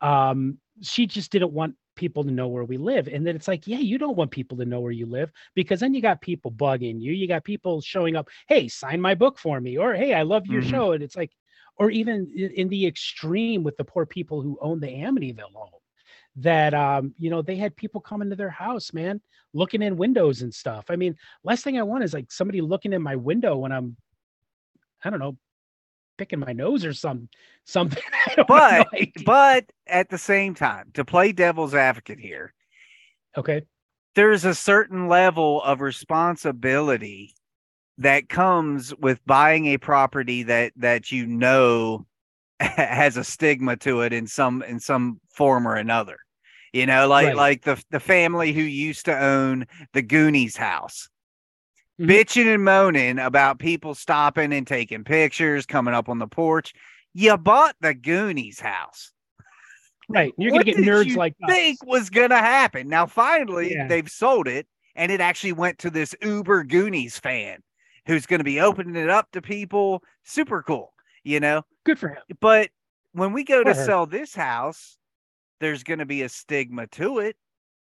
um, she just didn't want people to know where we live. And then it's like yeah you don't want people to know where you live because then you got people bugging you. You got people showing up hey sign my book for me or hey i love your mm-hmm. show. And it's like or even in the extreme with the poor people who own the amityville home that um, you know, they had people come into their house, man, looking in windows and stuff. I mean, last thing I want is like somebody looking in my window when I'm, I don't know, picking my nose or some something. but but at the same time, to play devil's advocate here, okay, there's a certain level of responsibility that comes with buying a property that that you know has a stigma to it in some in some form or another. You know, like right. like the the family who used to own the Goonies house. Mm-hmm. Bitching and moaning about people stopping and taking pictures, coming up on the porch. You bought the Goonies house. Right. You're to get nerds like think us. was going to happen. Now finally yeah. they've sold it and it actually went to this Uber Goonies fan who's going to be opening it up to people. Super cool, you know. Good for him. But when we go For to her. sell this house, there's going to be a stigma to it,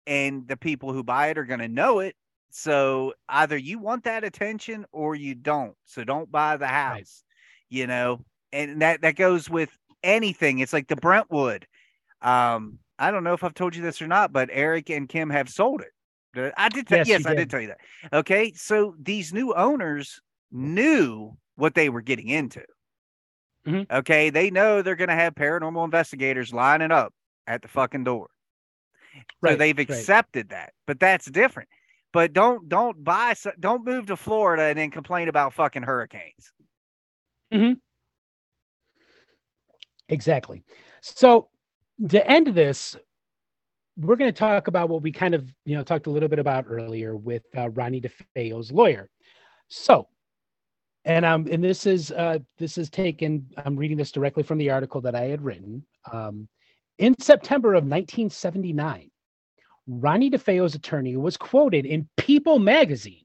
and the people who buy it are going to know it. So either you want that attention or you don't. So don't buy the house, you know. And that that goes with anything. It's like the Brentwood. Um, I don't know if I've told you this or not, but Eric and Kim have sold it. I did. Tell, Yes, yes, I did. did tell you that. Okay, so these new owners knew what they were getting into. Mhm. Okay, they know they're going to have paranormal investigators lining up at the fucking door. So they've right. accepted that, but that's different. But don't don't buy don't move to Florida and then complain about fucking hurricanes. Mm-hmm. Exactly. So to end this, we're going to talk about what we kind of, you know, talked a little bit about earlier with uh, Ronnie DeFeo's lawyer. So, and um, and this is uh, this is taken. I'm reading this directly from the article that I had written. Um, in September of 1979, Ronnie DeFeo's attorney was quoted in People magazine.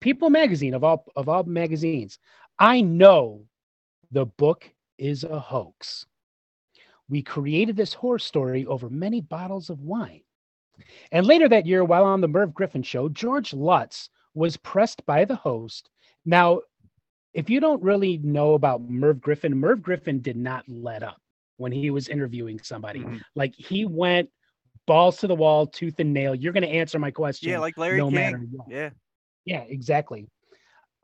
People magazine of all of all magazines. I know the book is a hoax. We created this horror story over many bottles of wine. And later that year, while on the Merv Griffin show, George Lutz was pressed by the host. Now, if you don't really know about Merv Griffin, Merv Griffin did not let up when he was interviewing somebody. Mhm. Like he went balls to the wall, tooth and nail. You're going to answer my question. Yeah, like Larry no matter King. what. Yeah. Yeah, exactly.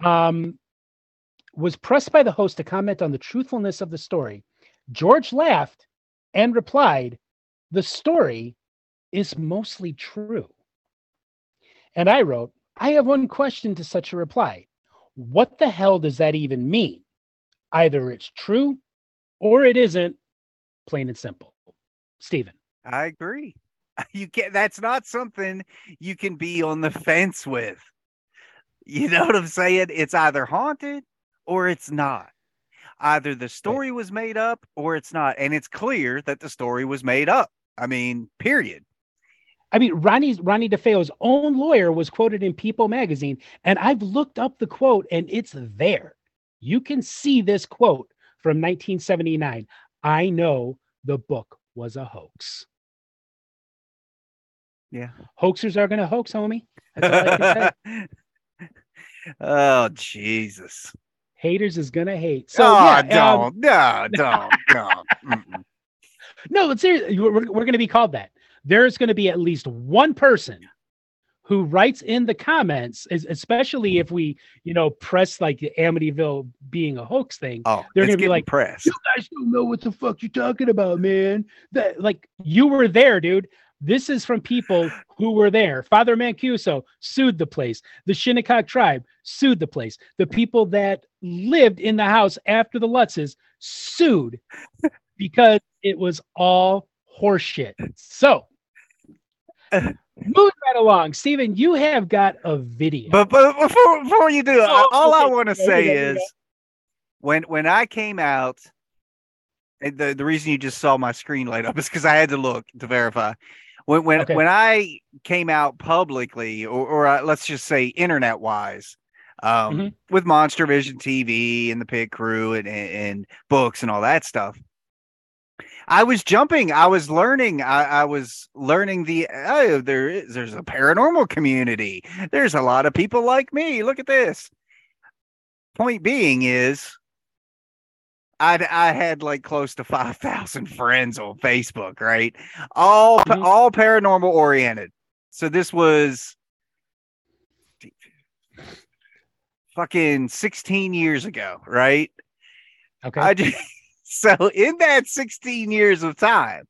Um, was pressed by the host to comment on the truthfulness of the story. George laughed and replied, The story is mostly true. And I wrote, I have one question to such a reply. What the hell does that even mean? Either it's true or it isn't, plain and simple. Stephen. I agree. You can't that's not something you can be on the fence with. You know what I'm saying? It's either haunted or it's not. Either the story was made up or it's not. And it's clear that the story was made up. I mean, period. I mean, Ronnie's Ronnie DeFeo's own lawyer was quoted in People magazine, and I've looked up the quote and it's there. You can see this quote from 1979. I know the book was a hoax. Yeah. Hoaxers are going to hoax, homie. That's all I can say. oh Jesus. Haters is going to hate. So, oh, yeah, um, don't, no, don't, don't. No, but seriously, we're, we're going to be called that. There's going to be at least one person who writes in the comments, es- especially if we, you know, press like the Amityville being a hoax thing. Oh, They're gonna be like, pressed. You guys don't know what the fuck you're talking about, man. That like you were there, dude. This is from people who were there. Father Mancuso sued the place. The Shinnecock tribe sued the place. The people that lived in the house after the Lutzes sued because it was all horseshit. So, moving right along, Stephen, you have got a video. But, but before before you do, Oh, all I want to say okay, okay. is when when I came out, and the the reason you just saw my screen light up is because I had to look to verify. When when Okay. when I came out publicly, or, or uh, let's just say internet wise, um, Mhm. with Monster Vision TV and the Pit Crew and, and and books and all that stuff. I was jumping. I was learning. I, I was learning the oh, there is there's a paranormal community. There's a lot of people like me. Look at this. Point being is, I I had like close to five thousand friends on Facebook, right? All Mhm. all paranormal oriented. So this was fucking sixteen years ago, right? okay. I just, so in that 16 years of time,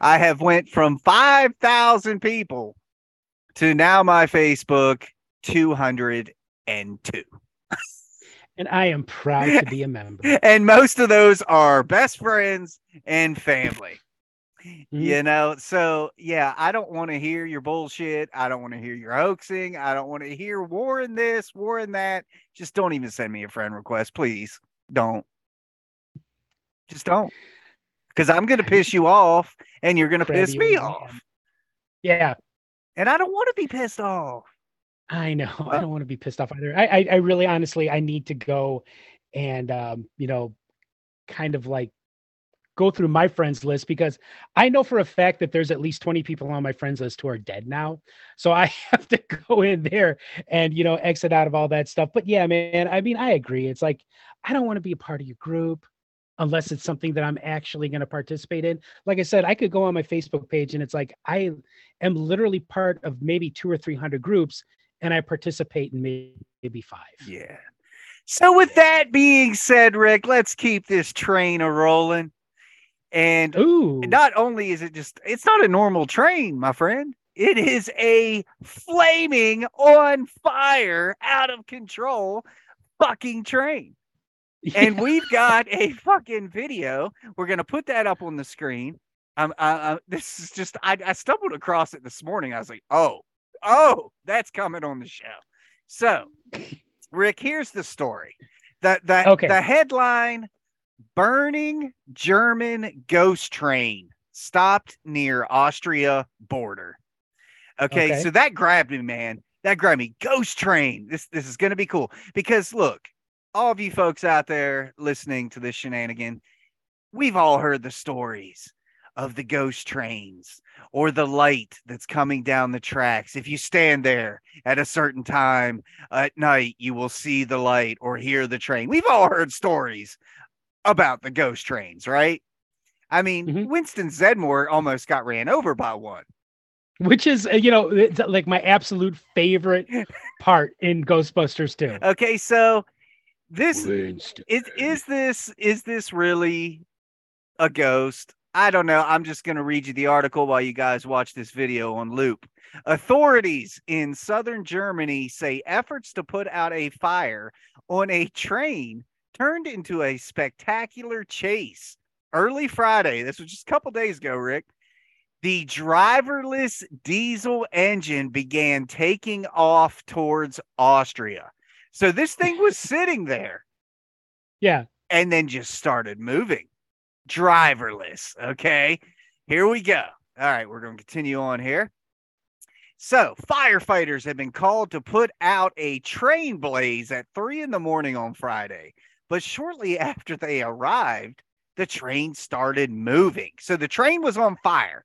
I have went from 5,000 people to now my Facebook 202. and I am proud to be a member. And most of those are best friends and family. Mm-hmm. You know, so yeah, I don't want to hear your bullshit. I don't want to hear your hoaxing. I don't want to hear Warren this, Warren that. Just don't even send me a friend request, please. Don't. Just don't. Because I'm going to piss you off and you're going to piss me old off. man. Yeah. And I don't want to be pissed off. I know. I don't want to be pissed off either. I, I, I really, honestly, I need to go and, um, you know, kind of like go through my friends list because I know for a fact that there's at least 20 people on my friends list who are dead now. So I have to go in there and, you know, exit out of all that stuff. But yeah, man, I mean, I agree. It's like, I don't want to be a part of your group unless it's something that I'm actually going to participate in. Like I said, I could go on my Facebook page and it's like I am literally part of maybe two or 300 groups and I participate in maybe five. Yeah. So, with that being said, Rick, let's keep this train a rolling. And Ooh. not only is it just, it's not a normal train, my friend. It is a flaming, on fire, out of control fucking train. Yeah. And we've got a fucking video. We're going to put that up on the screen. Um, uh, this is just, I, I stumbled across it this morning. I was like, oh, oh, that's coming on the show. So, Rick, here's the story. The, the, okay. the headline burning German ghost train stopped near Austria border. Okay, okay, so that grabbed me, man. That grabbed me. Ghost train. This this is gonna be cool because look, all of you folks out there listening to this shenanigan, we've all heard the stories of the ghost trains or the light that's coming down the tracks. If you stand there at a certain time at night, you will see the light or hear the train. We've all heard stories about the ghost trains, right? I mean, mm-hmm. Winston Zeddemore almost got ran over by one. Which is, uh, you know, like my absolute favorite part in Ghostbusters 2. Okay, so this is is this is this really a ghost? I don't know. I'm just going to read you the article while you guys watch this video on loop. Authorities in southern Germany say efforts to put out a fire on a train turned into a spectacular chase early Friday. This was just a couple days ago, Rick. The driverless diesel engine began taking off towards Austria. So this thing was sitting there. Yeah. And then just started moving. Driverless. Okay. Here we go. All right. We're going to continue on here. So, firefighters have been called to put out a train blaze at three in the morning on Friday. But shortly after they arrived, the train started moving. So the train was on fire.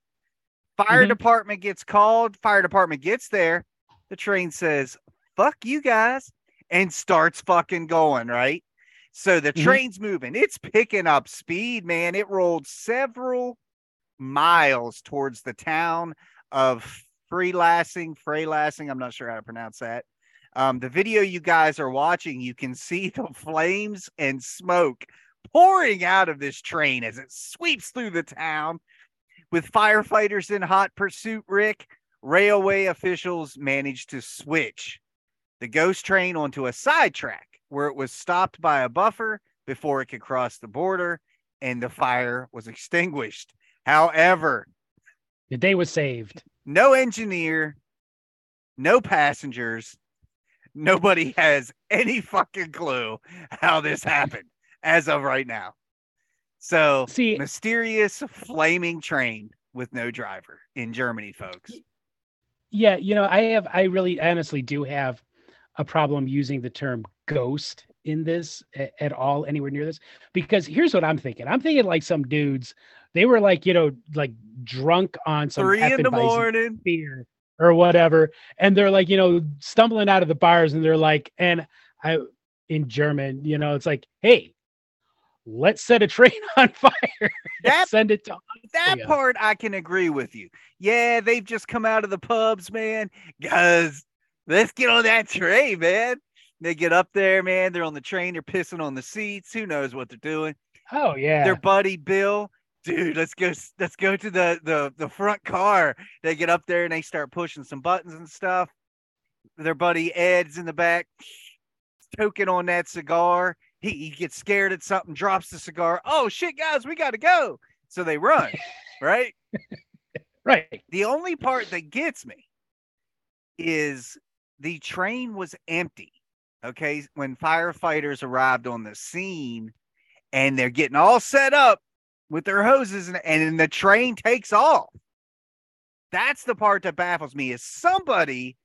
Fire mm-hmm. department gets called. Fire department gets there. The train says, fuck you guys and starts fucking going, right? So the mm-hmm. train's moving. It's picking up speed, man. It rolled several miles towards the town of Freelassing, Freelassing. I'm not sure how to pronounce that. Um, the video you guys are watching, you can see the flames and smoke pouring out of this train as it sweeps through the town. With firefighters in hot pursuit, Rick, railway officials managed to switch the ghost train onto a sidetrack where it was stopped by a buffer before it could cross the border and the fire was extinguished. However, the day was saved. No engineer, no passengers. Nobody has any fucking clue how this happened as of right now. So, see, mysterious flaming train with no driver in Germany, folks. Yeah, you know, I have, I really honestly do have a problem using the term ghost in this at all anywhere near this? Because here's what i'm thinking. I'm thinking like some dudes they were like you know like drunk on some three in the morning. beer or whatever and they're like you know stumbling out of the bars and they're like and i in german you know it's like hey let's set a train on fire. That, send it to that part i can agree with you. Yeah they've just come out of the pubs man guys let's get on that train, man. They get up there, man. They're on the train. They're pissing on the seats. Who knows what they're doing? Oh yeah. Their buddy Bill, dude. Let's go. Let's go to the the the front car. They get up there and they start pushing some buttons and stuff. Their buddy Ed's in the back, toking on that cigar. He, he gets scared at something, drops the cigar. Oh shit, guys, we got to go. So they run, right? right. The only part that gets me is the train was empty. Okay. When firefighters arrived on the scene and they're getting all set up with their hoses and, and the train takes off. That's the part that baffles me is somebody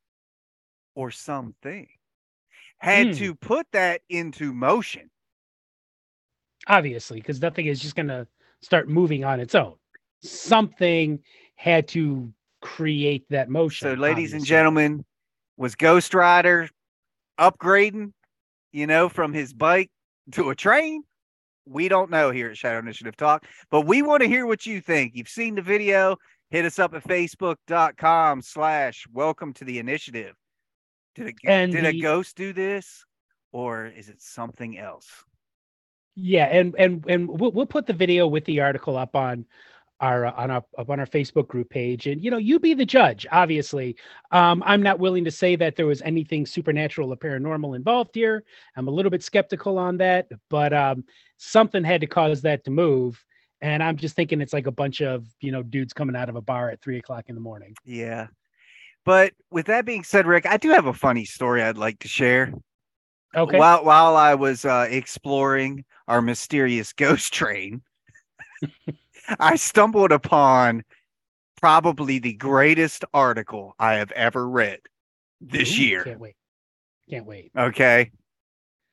or something had Hmm. to put that into motion. Obviously, because nothing is just going to start moving on its own. Something had to create that motion. So, ladies and gentlemen, was Ghost Rider upgrading, you know, from his bike to a train? We don't know here at Shadow Initiative Talk, but we want to hear what you think. You've seen the video. Hit us up at facebook.com slash welcome to the initiative. Did, a, And did a ghost do this? Or is it something else? Yeah, and and and we'll we'll put the video with the article up on our uh, on our up on our Facebook group page, and you know you be the judge. Obviously, um, I'm not willing to say that there was anything supernatural or paranormal involved here. I'm a little bit skeptical on that, but um, something had to cause that to move. And I'm just thinking it's like a bunch of you know dudes coming out of a bar at three o'clock in the morning. Yeah. But with that being said, Rick, I do have a funny story I'd like to share. Okay. While while I was uh, exploring our mysterious ghost train, I stumbled upon probably the greatest article I have ever read this Ooh, year. Can't wait. Can't wait. Okay.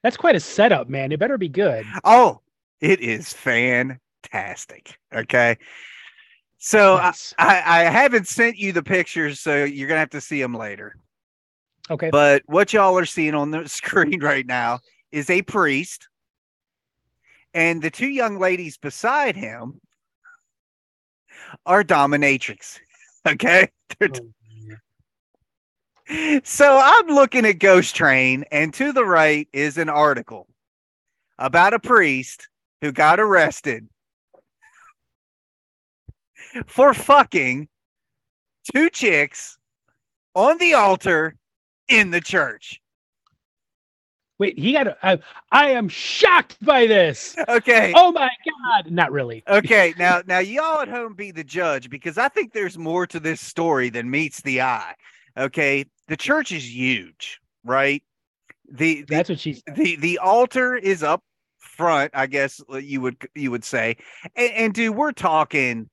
That's quite a setup, man. It better be good. Oh, it is fantastic. Okay. So I, I, I haven't sent you the pictures, so you're gonna have to see them later. Okay. But what y'all are seeing on the screen right now is a priest, and the two young ladies beside him are dominatrix. Okay. Oh, so I'm looking at Ghost Train, and to the right is an article about a priest who got arrested for fucking two chicks on the altar in the church. Wait, he got. I, I am shocked by this. Okay. Oh my god! Not really. Okay, now now y'all at home be the judge because I think there's more to this story than meets the eye. Okay, the church is huge, right? The the That's what she's the, the altar is up front, I guess uh, you would you would say. And, and dude, we're talking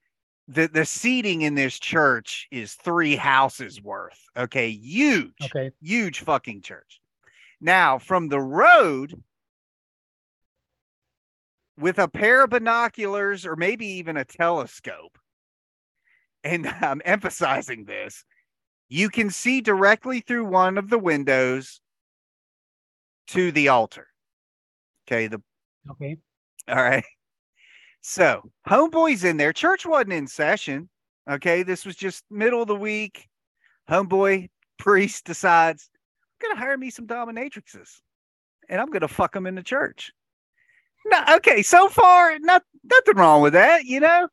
the the seating in this church is three houses worth. Okay, huge, Okay. huge fucking church. Now, from the road, with a pair of binoculars or maybe even a telescope, and I'm emphasizing this, you can see directly through one of the windows to the altar. Okay, the Okay. all right. So, homeboy's in there. Church wasn't in session. Okay, this was just middle of the week. Homeboy priest decides, I'm gonna hire me some dominatrixes, and I'm gonna fuck them in the church. No, okay. So far, not nothing wrong with that. You know,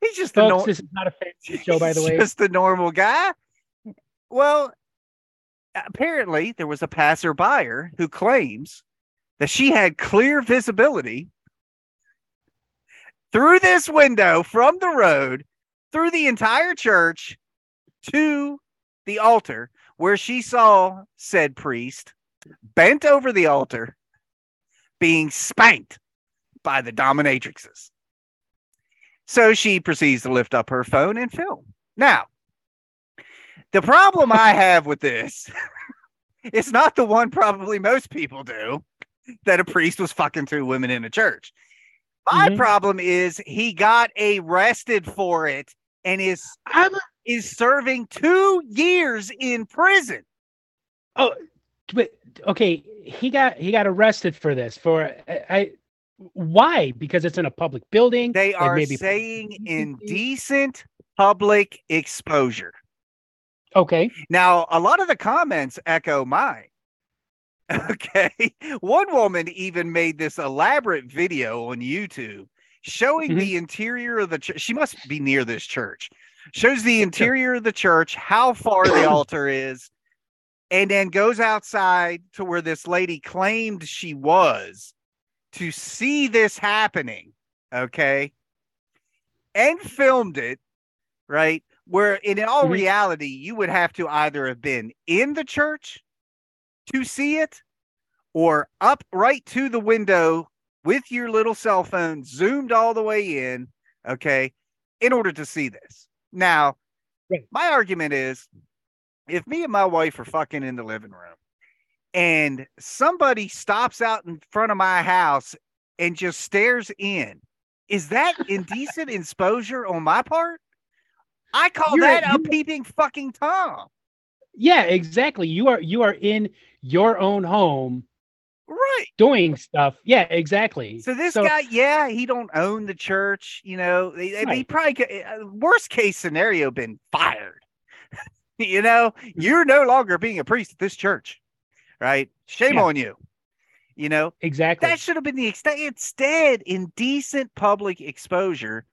he's just Folks, nor- this is not a fancy show, by the way. just a normal guy. Well, apparently there was a passerby who claims that she had clear visibility through this window from the road through the entire church to the altar where she saw said priest bent over the altar being spanked by the dominatrixes. So she proceeds to lift up her phone and film. Now, the problem I have with this is not the one probably most people do that a priest was fucking two women in a church. My Mhm. problem is he got arrested for it and is I'm, is serving two years in prison. oh, but okay. He got he got arrested for this. For I, I why? Because it's in a public building. They are maybe- saying indecent public exposure. Okay. Now, a lot of the comments echo mine. Okay. One woman even made this elaborate video on YouTube showing Mhm. the interior of the church. She must be near this church. Shows the interior of the church, how far the altar is, and then goes outside to where this lady claimed she was to see this happening. Okay. And filmed it, right? Where in all Mhm. reality, you would have to either have been in the church to see it or up right to the window with your little cell phone zoomed all the way in, okay, in order to see this. Now, Right. my argument is if me and my wife are fucking in the living room and somebody stops out in front of my house and just stares in, is that indecent exposure on my part? I call You're that a, a peeping fucking Tom. Yeah, exactly. You are you are in your own home right. doing stuff. Yeah exactly. So this so, guy yeah he don't own the church you know right. he probably could, uh, worst case scenario been fired. You know you're no longer being a priest at this church right? Shame yeah. on you you know? Exactly. that should have been the extent instead indecent public exposure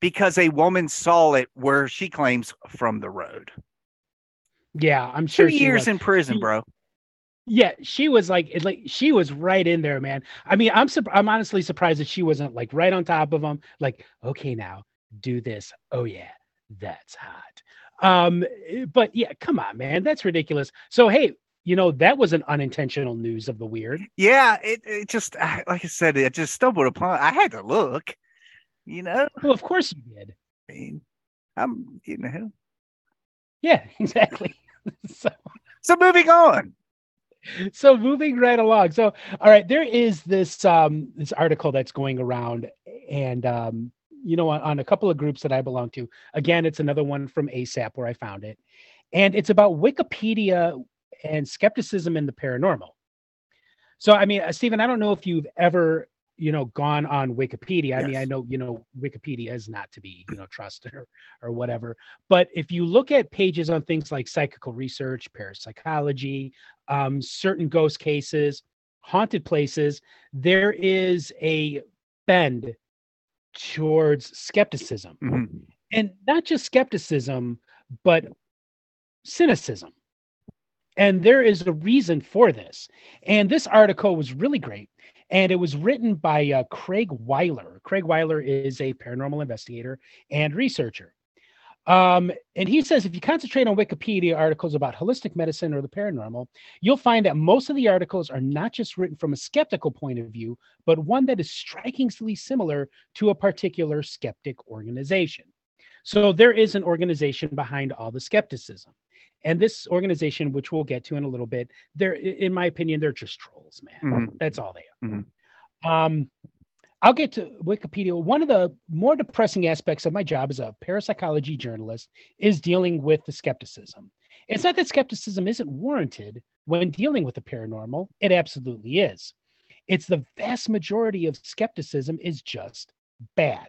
because a woman saw it where she claims from the road. Yeah i'm sure two years in prison bro yeah, she was like, like she was right in there, man. I mean, I'm I'm honestly surprised that she wasn't like right on top of him. Like, okay, now do this. Oh yeah, that's hot. Um, but yeah, come on, man, that's ridiculous. So hey, you know that was an unintentional news of the weird. Yeah, it it just like I said, it just stumbled upon. I had to look. You know. Well, of course you did. I mean, I'm you know. Yeah, exactly. so so moving on so moving right along. So all right there is this um this article that's going around and um you know on, on, a couple of groups that i belong to. Again it's another one from ASSAP where i found it. And it's about wikipedia and skepticism in the paranormal. So i mean uh, stephen i don't know if you've ever you know gone on wikipedia. Yes. i mean i know you know wikipedia is not to be you know trusted or, or whatever. But if you look at pages on things like psychical research parapsychology um, certain ghost cases haunted places there is a bend towards skepticism. Mm-hmm. and not just skepticism but cynicism. And there is a reason for this. And this article was really great and it was written by uh, Craig Weiler. Craig Weiler is a paranormal investigator and researcher. Um, and he says if you concentrate on Wikipedia articles about holistic medicine or the paranormal, you'll find that most of the articles are not just written from a skeptical point of view, but one that is strikingly similar to a particular skeptic organization. So there is an organization behind all the skepticism. And this organization, which we'll get to in a little bit, they're, in my opinion, they're just trolls, man. Mm-hmm. That's all they are. Mm-hmm. Um, I'll get to Wikipedia. One of the more depressing aspects of my job as a parapsychology journalist is dealing with the skepticism. It's not that skepticism isn't warranted when dealing with the paranormal, it absolutely is. It's the vast majority of skepticism is just bad.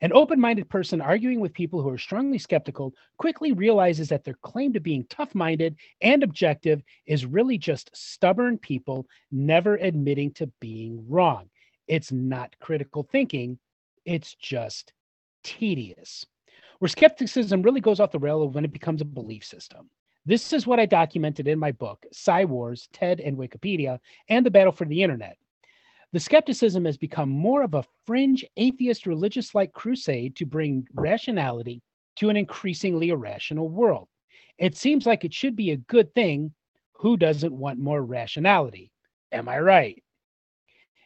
An open minded person arguing with people who are strongly skeptical quickly realizes that their claim to being tough minded and objective is really just stubborn people never admitting to being wrong. It's not critical thinking, it's just tedious. Where skepticism really goes off the rail when it becomes a belief system. This is what I documented in my book, Psi Wars, TED, and Wikipedia, and the Battle for the Internet. The skepticism has become more of a fringe atheist religious like crusade to bring rationality to an increasingly irrational world. It seems like it should be a good thing. Who doesn't want more rationality? Am I right?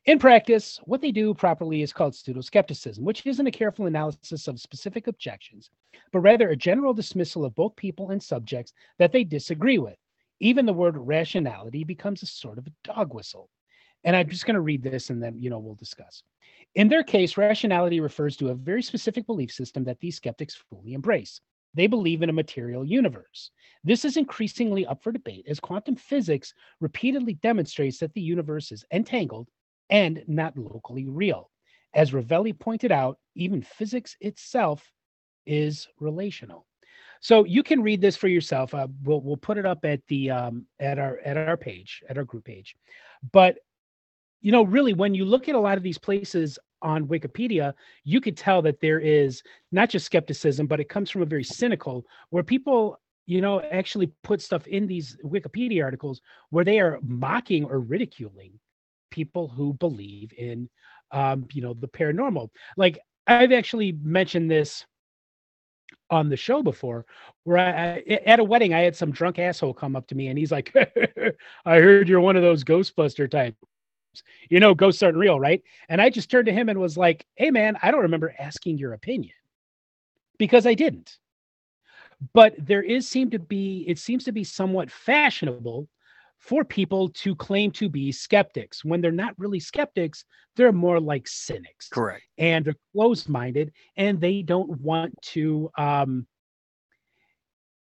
In practice, what they do properly is called pseudo-skepticism, which isn't a careful analysis of specific objections, but rather a general dismissal of both people and subjects that they disagree with. Even the word rationality becomes a sort of dog whistle. And I'm just going to read this and then, you know, we'll discuss. In their case, rationality refers to a very specific belief system that these skeptics fully embrace. They believe in a material universe. This is increasingly up for debate as quantum physics repeatedly demonstrates that the universe is entangled and not locally real. As Rovelli pointed out, even physics itself is relational. So you can read this for yourself. Uh, we'll we'll put it up at the um, at our at our page at our group page. But you know, really, when you look at a lot of these places on Wikipedia, you could tell that there is not just skepticism, but it comes from a very cynical where people, you know, actually put stuff in these Wikipedia articles where they are mocking or ridiculing people who believe in, um, you know, the paranormal. Like I've actually mentioned this on the show before where I, at a wedding i had some drunk asshole come up to me and he's like i heard you're one of those ghostbuster types you know, ghosts aren't real, right? And I just turned to him and was like, hey, man, I don't remember asking your opinion because I didn't. but there is seem to be it seems to be somewhat fashionable for people to claim to be skeptics when they're not really skeptics they're more like cynics correct and they're closed-minded and they don't want to um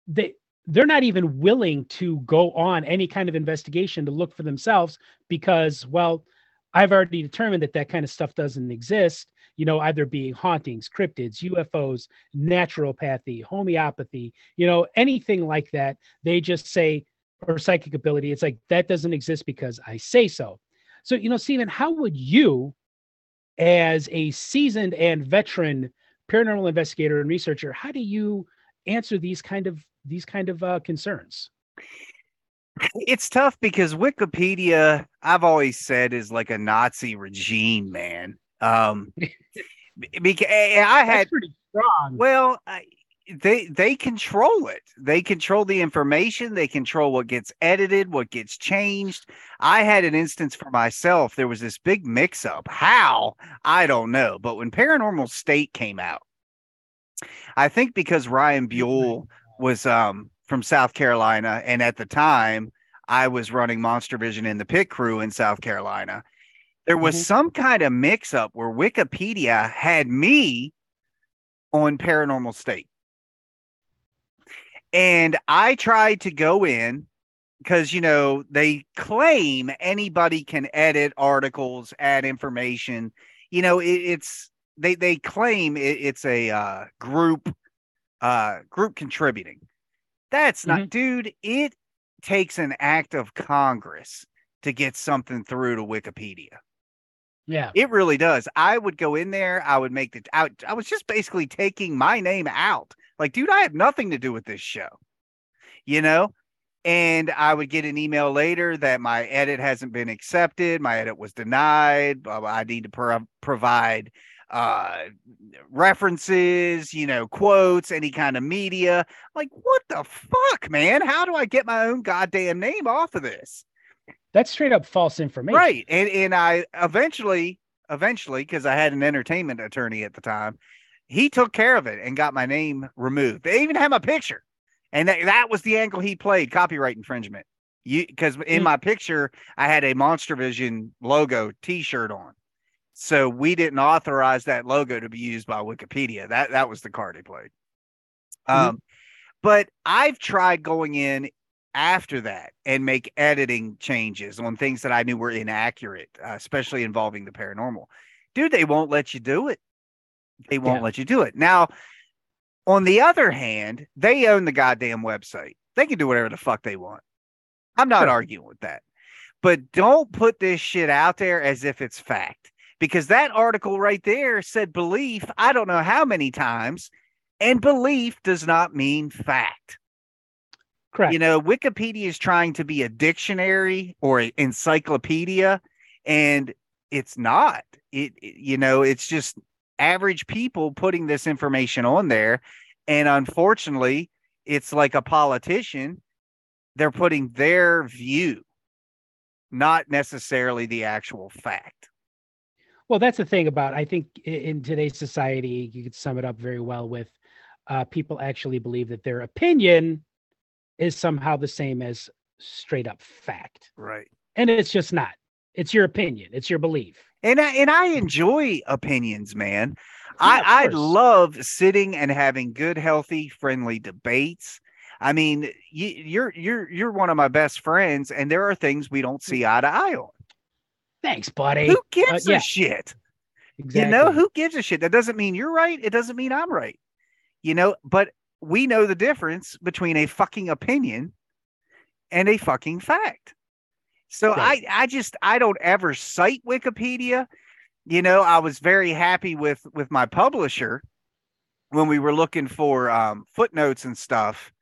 they they're not even willing to go on any kind of investigation to look for themselves because well i've already determined that that kind of stuff doesn't exist you know either being hauntings cryptids ufos naturopathy homeopathy you know anything like that. They just say or psychic ability it's like that doesn't exist because i say so. So you know stephen how would you as a seasoned and veteran paranormal investigator and researcher how do you answer these kind of these kind of uh, concerns? It's tough because Wikipedia, I've always said, is like a Nazi regime, man. Um, because I had That's pretty strong. Well, I, they they control it. They control the information. They control what gets edited, what gets changed. I had an instance for myself. There was this big mix up. How I don't know, but when Paranormal State came out, I think because Ryan Buell was um, from South Carolina, and at the time I was running Monster Vision in the pit crew in South Carolina. There was mm-hmm. some kind of mix up where Wikipedia had me on Paranormal State. And I tried to go in because, you know, they claim anybody can edit articles, add information. You know, it, it's they they claim it, it's a uh, group uh, group contributing. That's not, mm-hmm. dude. It takes an act of Congress to get something through to Wikipedia. Yeah, it really does. I would go in there. I would make the. I, I was just basically taking my name out. Like, dude, I have nothing to do with this show. You know, and I would get an email later that my edit hasn't been accepted. My edit was denied. I need to pro- provide uh references you know quotes any kind of media. Like what the fuck man? How do i get my own goddamn name off of this? That's straight up false information. Right and and i eventually eventually because i had an entertainment attorney at the time he took care of it and got my name removed. They even had my picture and that, that was the angle he played copyright infringement. You because in mm. my picture i had a monster vision logo t-shirt on so we didn't authorize that logo to be used by Wikipedia. That that was the card he played. Mm-hmm. Um, but I've tried going in after that and make editing changes on things that I knew were inaccurate, uh, especially involving the paranormal. Dude, they won't let you do it. They won't yeah. let you do it. Now, on the other hand, they own the goddamn website. They can do whatever the fuck they want. I'm not sure. arguing with that. But don't put this shit out there as if it's fact because that article right there said belief, I don't know how many times, and belief does not mean fact. Correct. You know, Wikipedia is trying to be a dictionary or an encyclopedia, and it's not. It, it, you know, it's just average people putting this information on there. And unfortunately, it's like a politician, they're putting their view, not necessarily the actual fact. Well, that's the thing about I think in today's society, you could sum it up very well with uh, people actually believe that their opinion is somehow the same as straight up fact. Right. And it's just not. It's your opinion. It's your belief. And I, and I enjoy opinions, man. Yeah, I, I love sitting and having good, healthy, friendly debates. I mean, you, you're you're you're one of my best friends, and there are things we don't see eye to eye on. Thanks, buddy. Who gives uh, yeah. a shit? Exactly. You know, who gives a shit? That doesn't mean you're right. It doesn't mean I'm right. You know, but we know the difference between a fucking opinion and a fucking fact. So right. I I just I don't ever cite Wikipedia. You know, I was very happy with with my publisher when we were looking for um, footnotes and stuff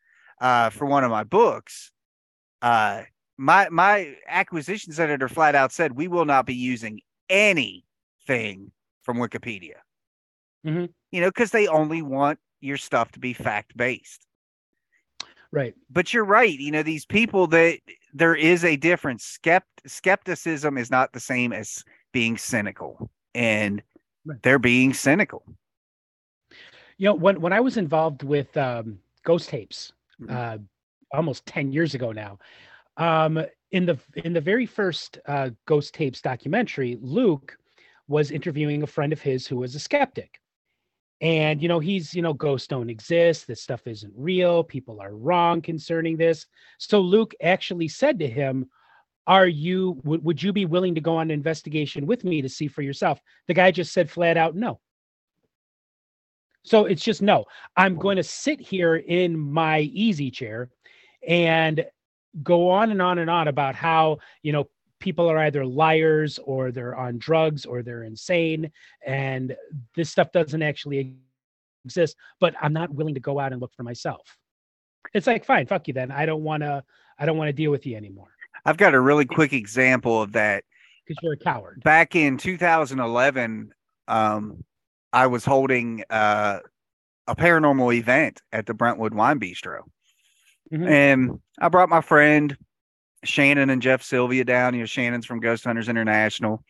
uh, for one of my books. Uh, my my acquisitions editor flat out said we will not be using anything from Wikipedia. Mm-hmm. You know, because they only want your stuff to be fact based. Right. But you're right. You know, these people that there is a difference. Skept skepticism is not the same as being cynical, and right. they're being cynical. You know, when when I was involved with um, ghost tapes, mm-hmm. uh, almost 10 years ago now. Um, in the in the very first uh, ghost tapes documentary, Luke was interviewing a friend of his who was a skeptic. And you know, he's, you know, ghosts don't exist, this stuff isn't real, people are wrong concerning this. So Luke actually said to him, are you would, would you be willing to go on an investigation with me to see for yourself? The guy just said flat out no. So it's just no. I'm going to sit here in my easy chair and go on and on and on about how you know people are either liars or they're on drugs or they're insane and this stuff doesn't actually exist but i'm not willing to go out and look for myself it's like fine fuck you then i don't want to i don't want to deal with you anymore I've got a really quick example of that. Because you're a coward. Back in 2011, um, I was holding uh, a paranormal event at the Brentwood Wine Bistro. Mm-hmm. And I brought my friend Shannon and Jeff Sylvia down. You know, Shannon's from Ghost Hunters International.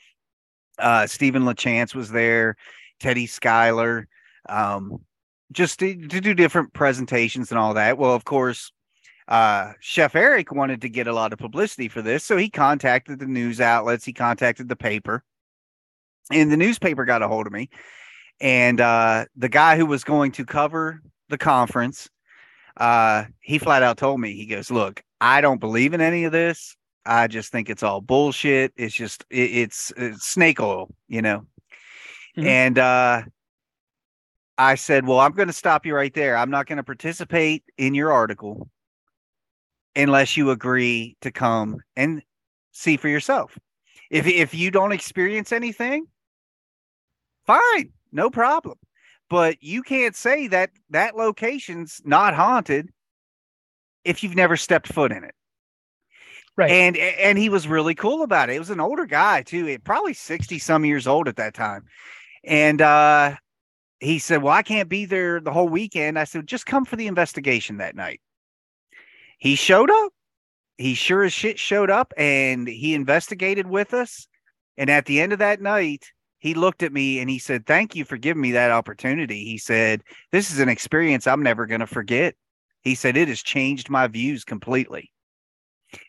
Uh, Stephen LaChance was there, Teddy Schuyler, um, just to, to do different presentations and all that. Well, of course, uh, Chef Eric wanted to get a lot of publicity for this, so he contacted the news outlets, he contacted the paper, and the newspaper got a hold of me. And uh, the guy who was going to cover the conference, uh, he flat out told me, he goes, Look, I don't believe in any of this. I just think it's all bullshit. It's just, it, it's, it's, snake oil, you know? Mm-hmm. And uh, I said, Well, I'm going to stop you right there. I'm not going to participate in your article unless you agree to come and see for yourself. If if you don't experience anything, fine, no problem. But you can't say that that location's not haunted if you've never stepped foot in it. Right. And and he was really cool about it. It was an older guy too, probably 60 some years old at that time. And uh he said, "Well, I can't be there the whole weekend." I said, "Just come for the investigation that night." he showed up. He sure as shit showed up and he investigated with us. And at the end of that night, he looked at me and he said, Thank you for giving me that opportunity. He said, This is an experience I'm never going to forget. He said, It has changed my views completely.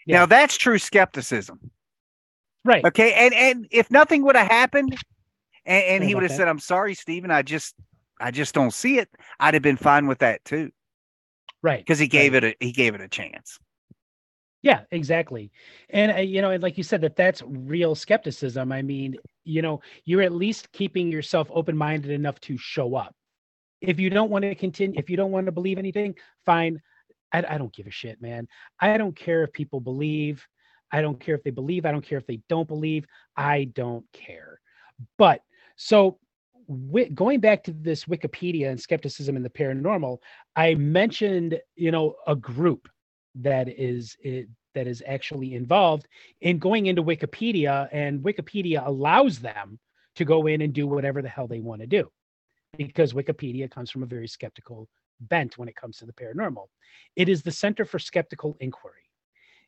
Yeah. Now, that's true skepticism. Right. Okay. And and if nothing would have happened and, and he would have said, I'm sorry, Stephen, I just I just don't see it, I'd have been fine with that too right because he gave right. it a he gave it a chance yeah exactly and uh, you know and like you said that that's real skepticism i mean you know you're at least keeping yourself open-minded enough to show up. If you don't want to continue if you don't want to believe anything fine. I, I don't give a shit man. I don't care if people believe. I don't care if they believe. I don't care if they don't believe. I don't care. But so going back to this Wikipedia and skepticism in the paranormal, I mentioned, you know, a group that is it, that is actually involved in going into Wikipedia, and Wikipedia allows them to go in and do whatever the hell they want to do, because Wikipedia comes from a very skeptical bent when it comes to the paranormal. It is the Center for Skeptical Inquiry.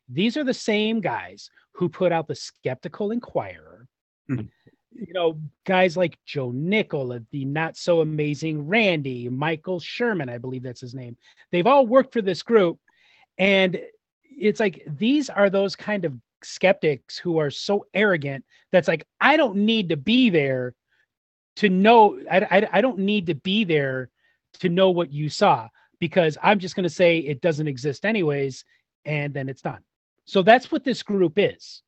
These are the same guys who put out the Skeptical Inquirer. Mm-hmm you know, guys like Joe Nickell, the not so amazing Randi, Michael Sherman, I believe that's his name. They've all worked for this group. And it's like these are those kind of skeptics who are so arrogant that's like, I don't need to be there to know, I, I, I don't need to be there to know what you saw because I'm just going to say it doesn't exist anyways. And then it's done. So that's what this group is.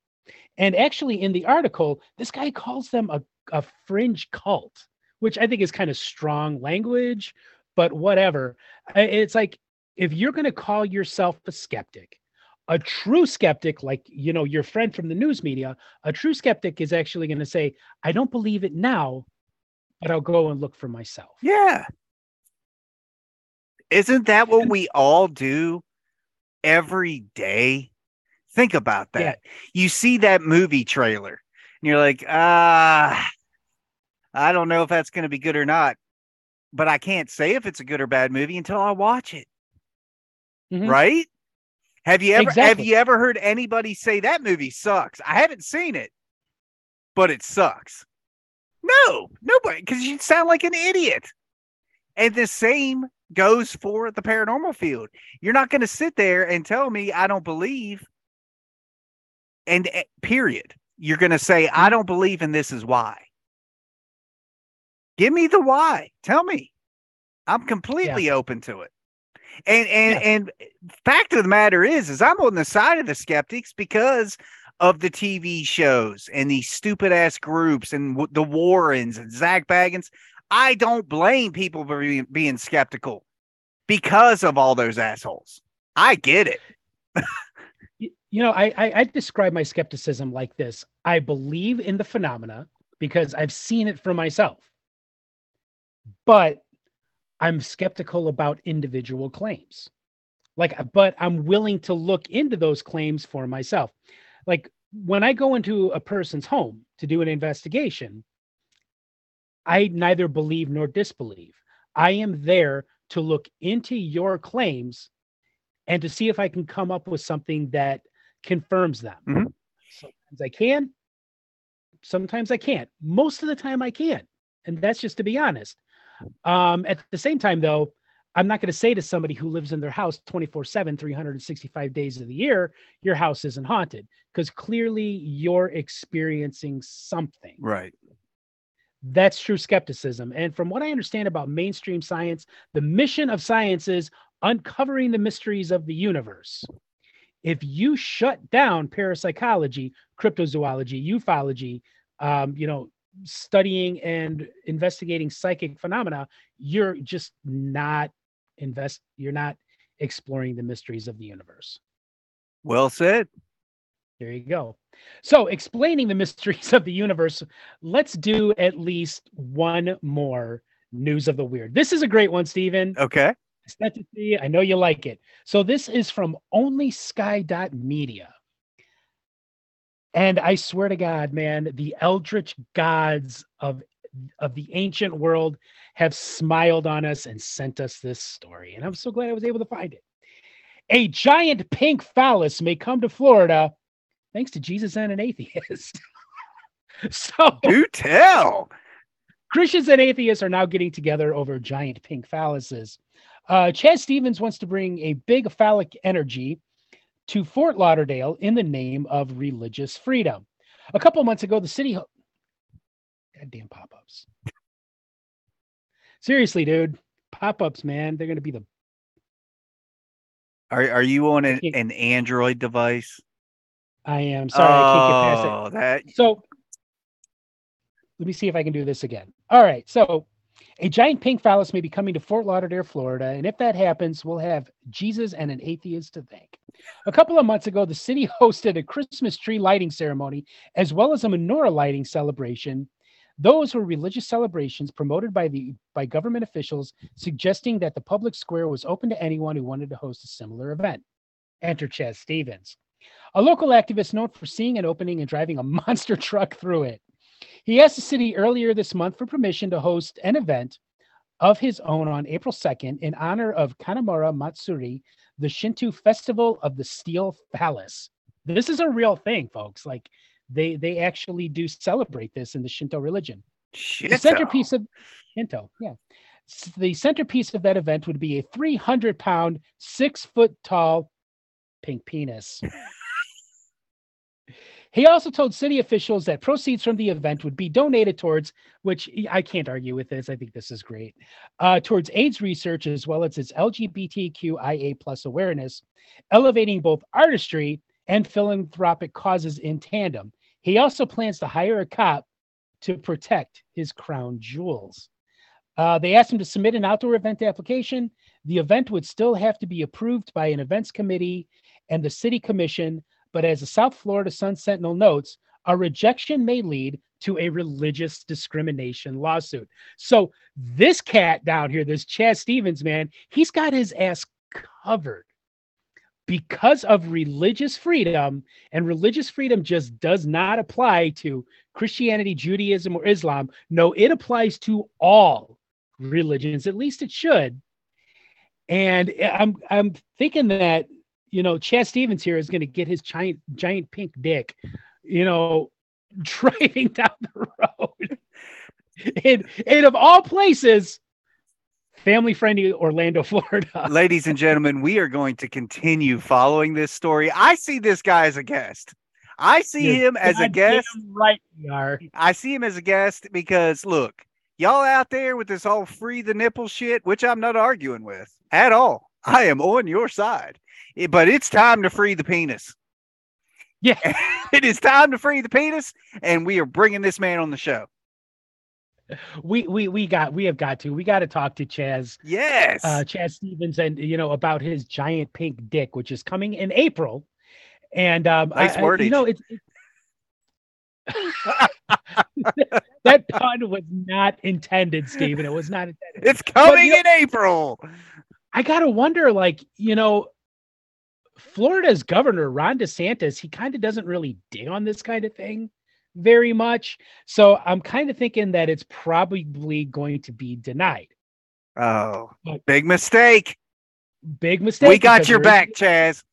And actually, in the article, this guy calls them a, a fringe cult, which I think is kind of strong language, but whatever. It's like if you're going to call yourself a skeptic, a true skeptic, like you know your friend from the news media, a true skeptic is actually going to say, "I don't believe it now, but I'll go and look for myself." Yeah, isn't that what we all do every day? Think about that. Yeah. You see that movie trailer and you're like, ah, I don't know if that's going to be good or not, but I can't say if it's a good or bad movie until I watch it. Mm-hmm. Right? Have you ever exactly. have you ever heard anybody say that movie sucks? I haven't seen it, but it sucks. No, nobody, because you sound like an idiot. And the same goes for the paranormal field. You're not going to sit there and tell me I don't believe. And eh, period. You're going to say, I don't believe and this is why. Give me the why. Tell me. I'm completely yeah. open to it. And and yeah. and fact of the matter is, is I'm on the side of the skeptics because of the TV shows and these stupid ass groups and w- the Warrens and Zak Bagans. I don't blame people for being, being skeptical because of all those assholes. I get it. you know, I, I I describe my skepticism like this: I believe in the phenomena because I've seen it for myself, but I'm skeptical about individual claims. Like, but I'm willing to look into those claims for myself. Like when I go into a person's home to do an investigation, I neither believe nor disbelieve. I am there to look into your claims and to see if I can come up with something that confirms them. Mm-hmm. Sometimes I can, sometimes I can't. Most of the time I can. And that's just to be honest. Um, at the same time, though, I'm not going to say to somebody who lives in their house 24 7, 365 days of the year, your house isn't haunted, because clearly you're experiencing something. Right. That's true skepticism. And from what I understand about mainstream science, the mission of science is uncovering the mysteries of the universe. If you shut down parapsychology, cryptozoology, ufology, um, you know, studying and investigating psychic phenomena, you're just not invest you're not exploring the mysteries of the universe. Well said. There you go. So, explaining the mysteries of the universe, let's do at least one more news of the weird. This is a great one, Stephen. Okay. I sent to you. I know you like it. So, this is from only sky.media. And I swear to God, man, the eldritch gods of of the ancient world have smiled on us and sent us this story. And I'm so glad I was able to find it. A giant pink phallus may come to Florida thanks to Jesus and an atheist. so do tell. Christians and atheists are now getting together over giant pink phalluses. Uh, Chad Stevens wants to bring a big phallic energy to Fort Lauderdale in the name of religious freedom. A couple months ago, the city. Goddamn pop ups. Seriously, dude. Pop ups, man. They're going to be the. Are, are you on an, an Android device? I am. Sorry, oh, I can't get past it. Oh, that. So let me see if I can do this again. All right. So a giant pink phallus may be coming to Fort Lauderdale, Florida. And if that happens, we'll have Jesus and an atheist to thank. A couple of months ago, the city hosted a Christmas tree lighting ceremony as well as a menorah lighting celebration. Those were religious celebrations promoted by the by government officials, suggesting that the public square was open to anyone who wanted to host a similar event. Enter Chad Stevens, a local activist known for seeing an opening and driving a monster truck through it. He asked the city earlier this month for permission to host an event of his own on April 2nd in honor of Kanamara Matsuri, the Shinto festival of the steel phallus. This is a real thing, folks. Like they they actually do celebrate this in the Shinto religion. Shinto. The centerpiece of Shinto, yeah. The centerpiece of that event would be a 300 pound, six foot tall pink penis. He also told city officials that proceeds from the event would be donated towards, which I can't argue with this. I think this is great, uh, towards AIDS research as well as its LGBTQIA plus awareness, elevating both artistry and philanthropic causes in tandem. He also plans to hire a cop to protect his crown jewels. Uh, they asked him to submit an outdoor event application. The event would still have to be approved by an events committee and the city commission but as the South Florida Sun Sentinel notes, a rejection may lead to a religious discrimination lawsuit. So this cat down here, this Chad Stevens man, he's got his ass covered because of religious freedom, and religious freedom just does not apply to Christianity, Judaism, or Islam. No, it applies to all religions. At least it should. And I'm I'm thinking that you know, Chad Stevens here is going to get his giant, giant pink dick, you know, driving down the road. and, and of all places, family friendly Orlando, Florida. Ladies and gentlemen, we are going to continue following this story. I see this guy as a guest. I see You're him as a guest. Right, we are. I see him as a guest because look, y'all out there with this whole free the nipple shit, which I'm not arguing with at all. I am on your side. But it's time to free the penis. Yeah. it is time to free the penis, and we are bringing this man on the show. We we we got we have got to we got to talk to Chaz. Yes, uh, Chaz Stevens, and you know about his giant pink dick, which is coming in April. And um, nice I, wordage. you know, it's, it's that pun was not intended, Stephen. It was not intended. It's coming but, in know, April. I gotta wonder, like, you know, Florida's governor, Ron DeSantis, he kind of doesn't really dig on this kind of thing very much. So I'm kind of thinking that it's probably going to be denied. Oh, but, big mistake. Big mistake. We got your back, Chaz.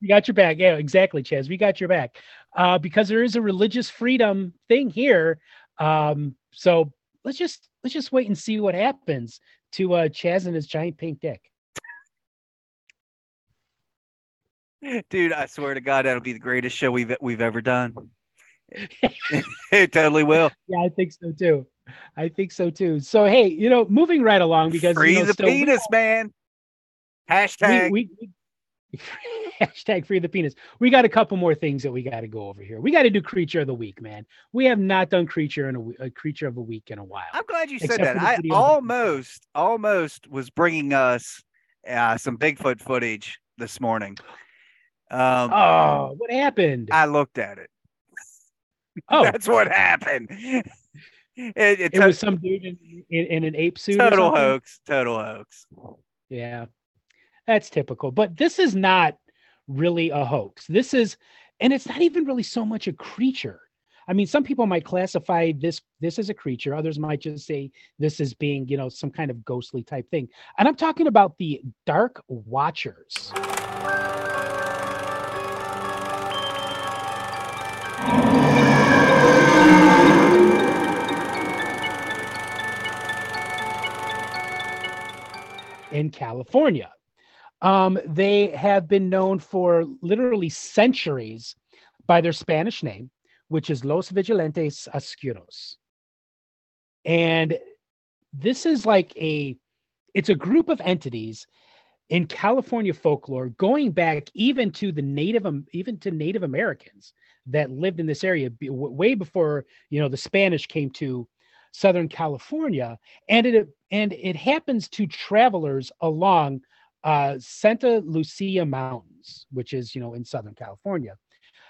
We got your back. Yeah, exactly, Chaz. We got your back. Uh, because there is a religious freedom thing here. Um, so let's just let's just wait and see what happens to uh Chaz and his giant pink dick. Dude, I swear to God, that'll be the greatest show we've we've ever done. it totally will. Yeah, I think so too. I think so too. So hey, you know, moving right along because free you know, the still, penis, man. Hashtag we, we, we hashtag free the penis. We got a couple more things that we got to go over here. We got to do creature of the week, man. We have not done creature in a, a creature of a week in a while. I'm glad you said that. I almost, almost was bringing us uh, some Bigfoot footage this morning. Um, oh, what happened? I looked at it. Oh, that's what happened. It, it, it was some dude in, in, in, an ape suit. Total hoax. Total hoax. Yeah, that's typical. But this is not really a hoax. This is, and it's not even really so much a creature. I mean, some people might classify this this as a creature. Others might just say this as being, you know, some kind of ghostly type thing. And I'm talking about the Dark Watchers. In California. Um, they have been known for literally centuries by their Spanish name, which is Los Vigilantes Oscuros. And this is like a it's a group of entities in California folklore going back even to the native even to Native Americans that lived in this area way before you know the Spanish came to Southern California, and it and it happens to travelers along uh, Santa Lucia Mountains, which is you know in Southern California.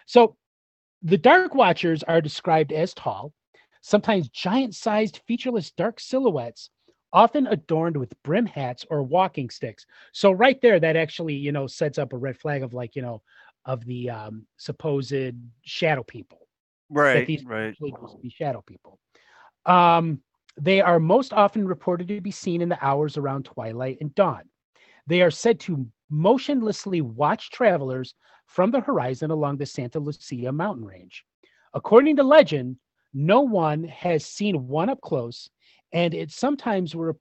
So the Dark Watchers are described as tall, sometimes giant-sized, featureless dark silhouettes, often adorned with brim hats or walking sticks. So right there, that actually you know sets up a red flag of like you know of the um, supposed shadow people. Right. That these right. be shadow people. Um, they are most often reported to be seen in the hours around twilight and dawn. They are said to motionlessly watch travelers from the horizon along the Santa Lucia mountain range. According to legend, no one has seen one up close, and it sometimes were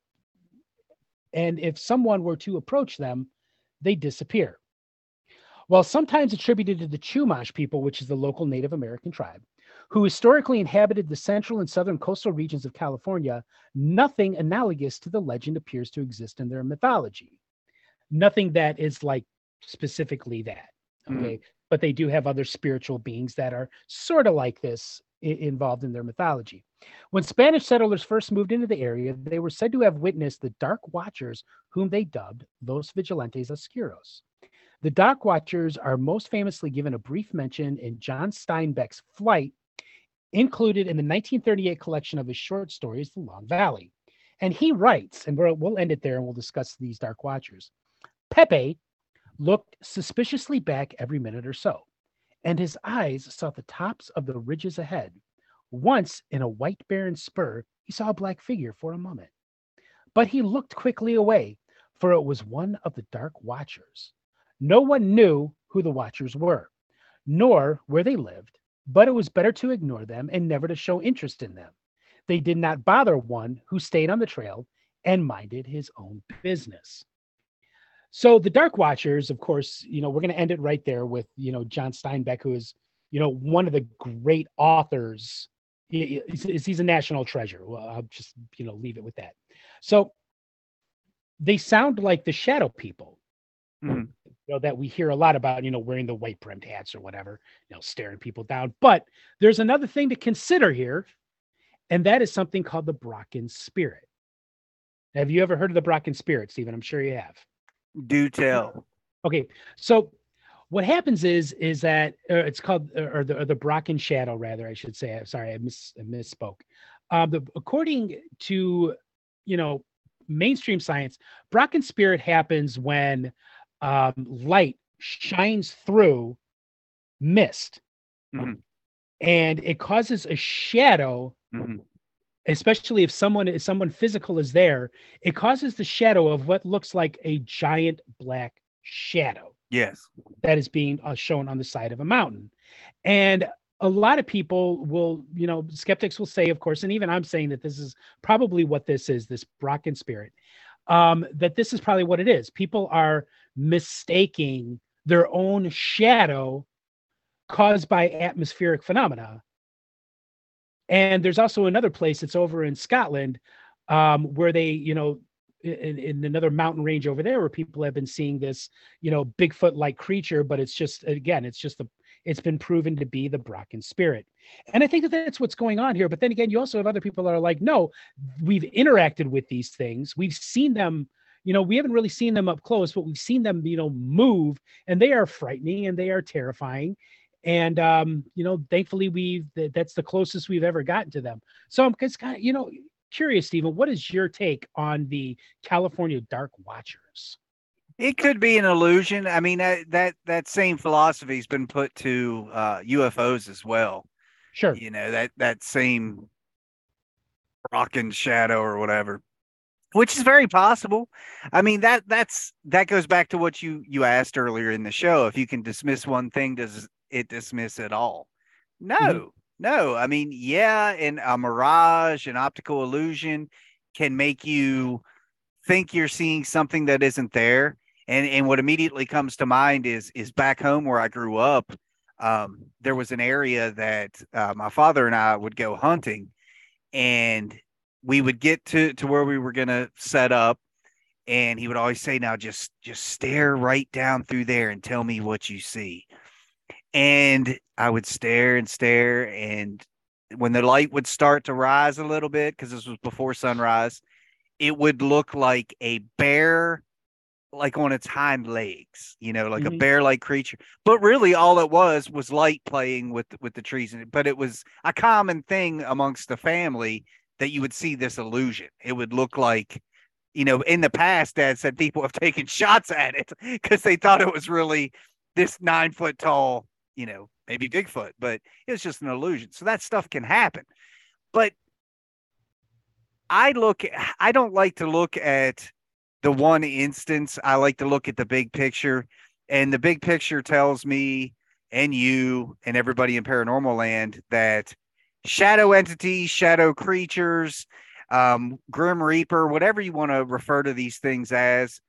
and if someone were to approach them, they disappear. While sometimes attributed to the Chumash people, which is the local Native American tribe, who historically inhabited the central and southern coastal regions of California, nothing analogous to the legend appears to exist in their mythology. Nothing that is like specifically that. Hmm. Okay. Mm. But they do have other spiritual beings that are sort of like this I- involved in their mythology. When Spanish settlers first moved into the area, they were said to have witnessed the Dark Watchers, whom they dubbed Los Vigilantes Oscuros. The Dark Watchers are most famously given a brief mention in John Steinbeck's Flight included in the 1938 collection of his short stories, The Long Valley. And he writes, and we'll, end it there and we'll discuss these Dark Watchers. Pepe looked suspiciously back every minute or so, and his eyes sought the tops of the ridges ahead. Once, in a white barren spur, he saw a black figure for a moment. But he looked quickly away, for it was one of the Dark Watchers. No one knew who the Watchers were, nor where they lived, but it was better to ignore them and never to show interest in them. They did not bother one who stayed on the trail, and minded his own business. So the Dark Watchers, of course, you know, we're going to end it right there with, you know, John Steinbeck, who is, you know, one of the great authors. He, he's, he's a national treasure. Well, I'll just, you know, leave it with that. So they sound like the shadow people. Mm-hmm. You know, that we hear a lot about, you know, wearing the white brimmed hats or whatever, you know, staring people down. But there's another thing to consider here, and that is something called the Brocken spirit. Have you ever heard of the Brocken spirit, Stephen? I'm sure you have. Do tell. Okay, so what happens is is that uh, it's called uh, or the or the Brocken shadow, rather, I should say. I'm sorry, I, miss, I misspoke. Um, the, according to you know mainstream science, Brocken spirit happens when um, light shines through mist, mm-hmm. and it causes a shadow. Mm-hmm especially if someone if someone physical is there it causes the shadow of what looks like a giant black shadow yes that is being uh, shown on the side of a mountain and a lot of people will you know skeptics will say of course and even i'm saying that this is probably what this is this brocken spirit um, that this is probably what it is people are mistaking their own shadow caused by atmospheric phenomena and there's also another place that's over in Scotland um, where they, you know, in, in, another mountain range over there where people have been seeing this, you know, Bigfoot like creature, but it's just, again, it's just the, it's been proven to be the Brocken spirit. And I think that that's what's going on here. But then again, you also have other people that are like, no, we've interacted with these things. We've seen them, you know, we haven't really seen them up close, but we've seen them, you know, move and they are frightening and they are terrifying and um, you know, thankfully we've, that's the closest we've ever gotten to them. So I'm just kind of you know curious, Stephen, what is your take on the California Dark Watchers? It could be an illusion. I mean, that that, that same philosophy has been put to uh, UFOs as well. Sure. You know that that same Brocken shadow or whatever, which is very possible. I mean that that's that goes back to what you you asked earlier in the show. If you can dismiss one thing, does it dismiss it all. No, mm-hmm. no. I mean, yeah, and a mirage, an optical illusion can make you think you're seeing something that isn't there. And and what immediately comes to mind is is back home where I grew up. Um, there was an area that uh, my father and I would go hunting, and we would get to to where we were going to set up, and he would always say, "Now just just stare right down through there and tell me what you see." and I would stare and stare. And when the light would start to rise a little bit, because this was before sunrise, it would look like a bear, like on its hind legs, you know, like mm-hmm. a bear-like creature. But really, all it was was light playing with with the trees. But it was a common thing amongst the family that you would see this illusion. It would look like you know, in the past, Dad said people have taken shots at it because they thought it was really this nine foot tall you know, maybe Bigfoot, but it's just an illusion. So that stuff can happen. But I look, I don't like to look at the one instance. I like to look at the big picture. And the big picture tells me and you and everybody in paranormal land that shadow entities, shadow creatures, um, Grim Reaper, whatever you want to refer to these things as,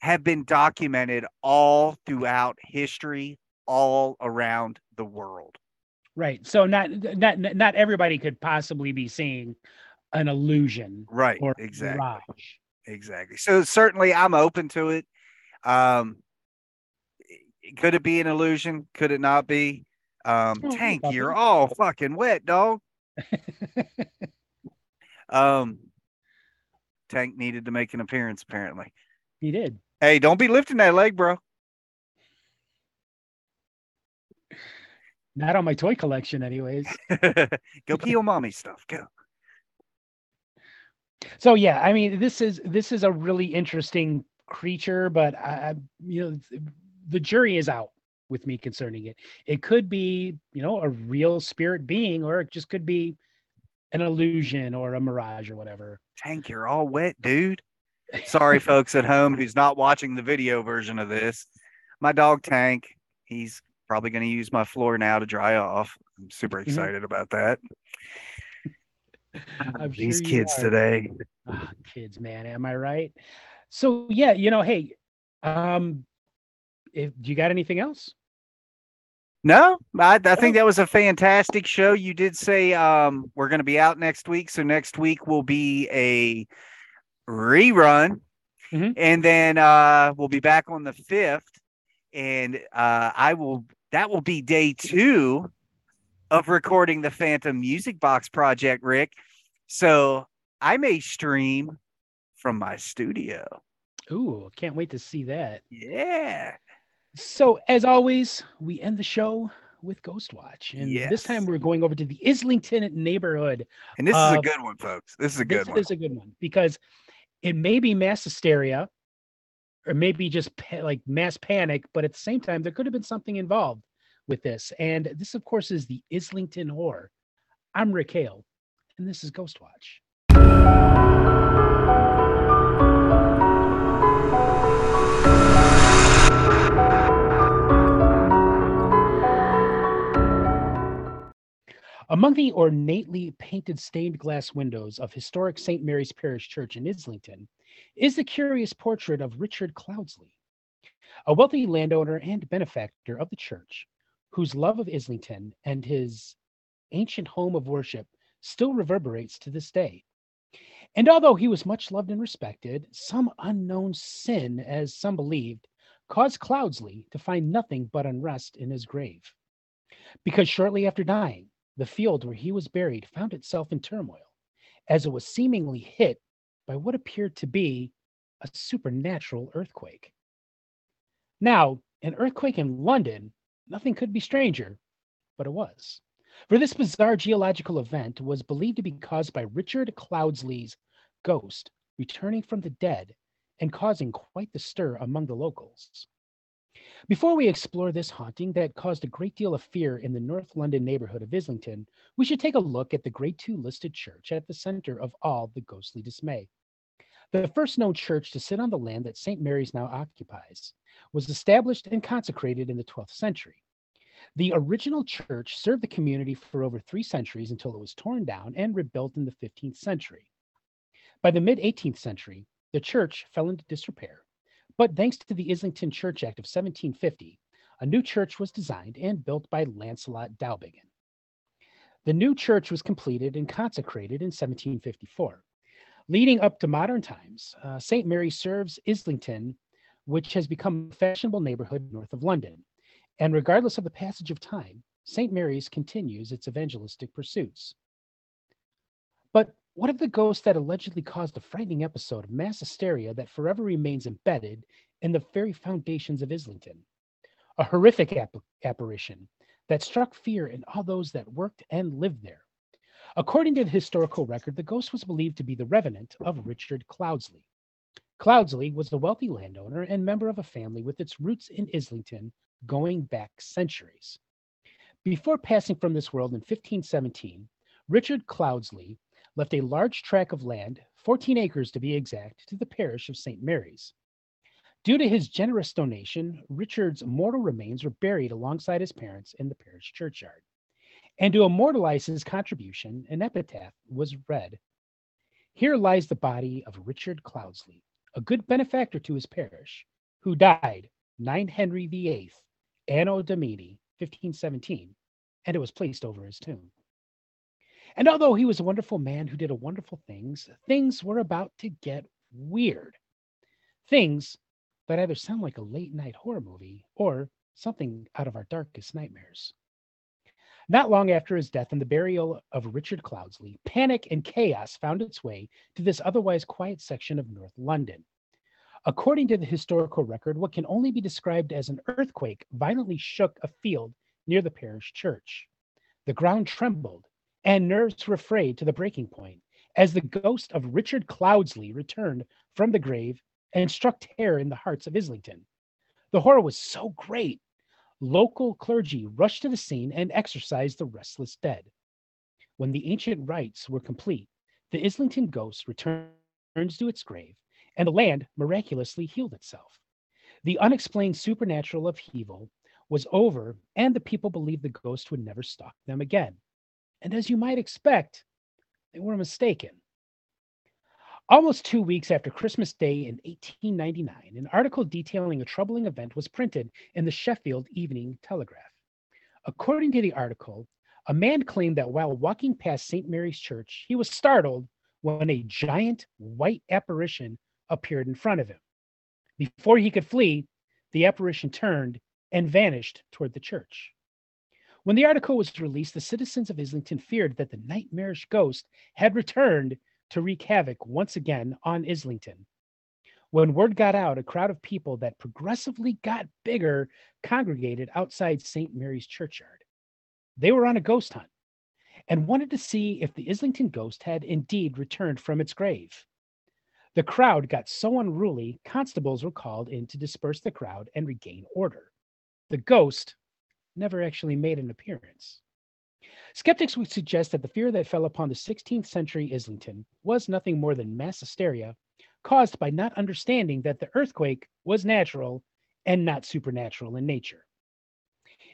have been documented all throughout history, all around the world. Right. So not not not everybody could possibly be seeing an illusion. Right. Or exactly. Mirage. Exactly. So certainly I'm open to it. Um could it be an illusion? Could it not be? Um oh, Tank, you're all fucking wet, dog. um Tank needed to make an appearance apparently. He did. Hey, don't be lifting that leg, bro. Not on my toy collection, anyways. Go pee on mommy stuff. Go. So yeah, I mean, this is this is a really interesting creature, but I, you know, the jury is out with me concerning it. It could be, you know, a real spirit being, or it just could be an illusion or a mirage or whatever. Tank, you're all wet, dude. Sorry, folks at home who's not watching the video version of this. My dog Tank, he's probably going to use my floor now to dry off. I'm super mm-hmm. excited mm-hmm. about that. I'm These sure kids are. today. Ah, kids, man, am I right? So yeah, you know, hey, um, if do you got anything else? No, I, I Oh. think that was a fantastic show. You did say um, we're going to be out next week, so next week will be a rerun, Mhm. and then uh, we'll be back on the fifth, and uh, I will. That will be day two of recording the Phantom Music Box project, Rick. So I may stream from my studio. Ooh, can't wait to see that. Yeah. So as always, we end the show with Ghost Watch, and this time we're going over to the Islington neighborhood. And this is a Uh, good one, folks. This is a good this one. This is a good one because it may be mass hysteria, or maybe just pa- like mass panic, but at the same time, there could have been something involved with this. And this, of course, is the Islington Horror. I'm Rick Hale, and this is Ghost Watch. Among the ornately painted stained glass windows of historic St. Mary's Parish Church in Islington is the curious portrait of Richard Cloudsley, a wealthy landowner and benefactor of the church, whose love of Islington and his ancient home of worship still reverberates to this day. And although he was much loved and respected, some unknown sin, as some believed, caused Cloudsley to find nothing but unrest in his grave. Because shortly after dying, the field where he was buried found itself in turmoil, as it was seemingly hit by what appeared to be a supernatural earthquake. Now, an earthquake in London, nothing could be stranger, but it was. For this bizarre geological event was believed to be caused by Richard Cloudsley's ghost returning from the dead and causing quite the stir among the locals. Before we explore this haunting that caused a great deal of fear in the North London neighborhood of Islington, we should take a look at the Grade 2 listed church at the center of all the ghostly dismay. The first known church to sit on the land that St. Mary's now occupies was established and consecrated in the 12th century. The original church served the community for over three centuries until it was torn down and rebuilt in the 15th century. By the mid 18th century, the church fell into disrepair, but thanks to the Islington Church Act of 1750, a new church was designed and built by Launcelot Dowbiggin. The new church was completed and consecrated in 1754. Leading up to modern times, uh, St. Mary serves Islington, which has become a fashionable neighborhood north of London. And regardless of the passage of time, St. Mary's continues its evangelistic pursuits. What of the ghost that allegedly caused a frightening episode of mass hysteria that forever remains embedded in the very foundations of Islington? A horrific app- apparition that struck fear in all those that worked and lived there. According to the historical record, the ghost was believed to be the revenant of Richard Cloudsley. Cloudsley was a wealthy landowner and member of a family with its roots in Islington going back centuries. Before passing from this world in 1517, Richard Cloudsley left a large tract of land, 14 acres to be exact, to the parish of St. Mary's. Due to his generous donation, Richard's mortal remains were buried alongside his parents in the parish churchyard. And to immortalize his contribution, an epitaph was read Here lies the body of Richard Cloudsley, a good benefactor to his parish, who died 9 Henry VIII, Anno Domini, 1517, and it was placed over his tomb. And although he was a wonderful man who did a wonderful things, things were about to get weird. Things that either sound like a late night horror movie or something out of our darkest nightmares. Not long after his death and the burial of Richard Cloudsley, panic and chaos found its way to this otherwise quiet section of North London. According to the historical record, what can only be described as an earthquake violently shook a field near the parish church. The ground trembled, and nerves were frayed to the breaking point as the ghost of Richard Cloudsley returned from the grave and struck terror in the hearts of Islington. The horror was so great, local clergy rushed to the scene and exorcised the restless dead. When the ancient rites were complete, the Islington ghost returns to its grave, and the land miraculously healed itself. The unexplained supernatural upheaval was over, and the people believed the ghost would never stalk them again. And as you might expect, they were mistaken. Almost two weeks after Christmas Day in 1899, an article detailing a troubling event was printed in the Sheffield Evening Telegraph. According to the article, a man claimed that while walking past St. Mary's Church, he was startled when a giant white apparition appeared in front of him. Before he could flee, the apparition turned and vanished toward the church. When the article was released, the citizens of Islington feared that the nightmarish ghost had returned to wreak havoc once again on Islington. When word got out, a crowd of people that progressively got bigger congregated outside St. Mary's churchyard. They were on a ghost hunt and wanted to see if the Islington ghost had indeed returned from its grave. The crowd got so unruly, constables were called in to disperse the crowd and regain order. The ghost never actually made an appearance. Skeptics would suggest that the fear that fell upon the 16th century Islington was nothing more than mass hysteria caused by not understanding that the earthquake was natural and not supernatural in nature.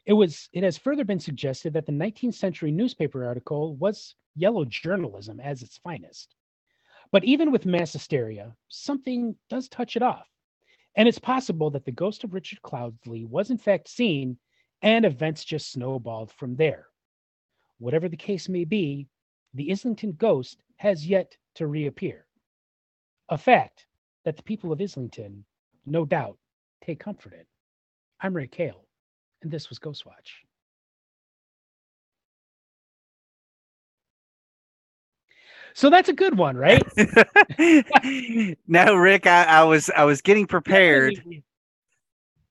It was it has further been suggested that the 19th century newspaper article was yellow journalism as its finest. But even with mass hysteria, something does touch it off. And it's possible that the ghost of Richard Cloudsley was in fact seen and events just snowballed from there. Whatever the case may be, the Islington ghost has yet to reappear. A fact that the people of Islington, no doubt, take comfort in. I'm Rick Hale and this was Ghostwatch. So that's a good one, right? no, Rick, I, I, was I was getting prepared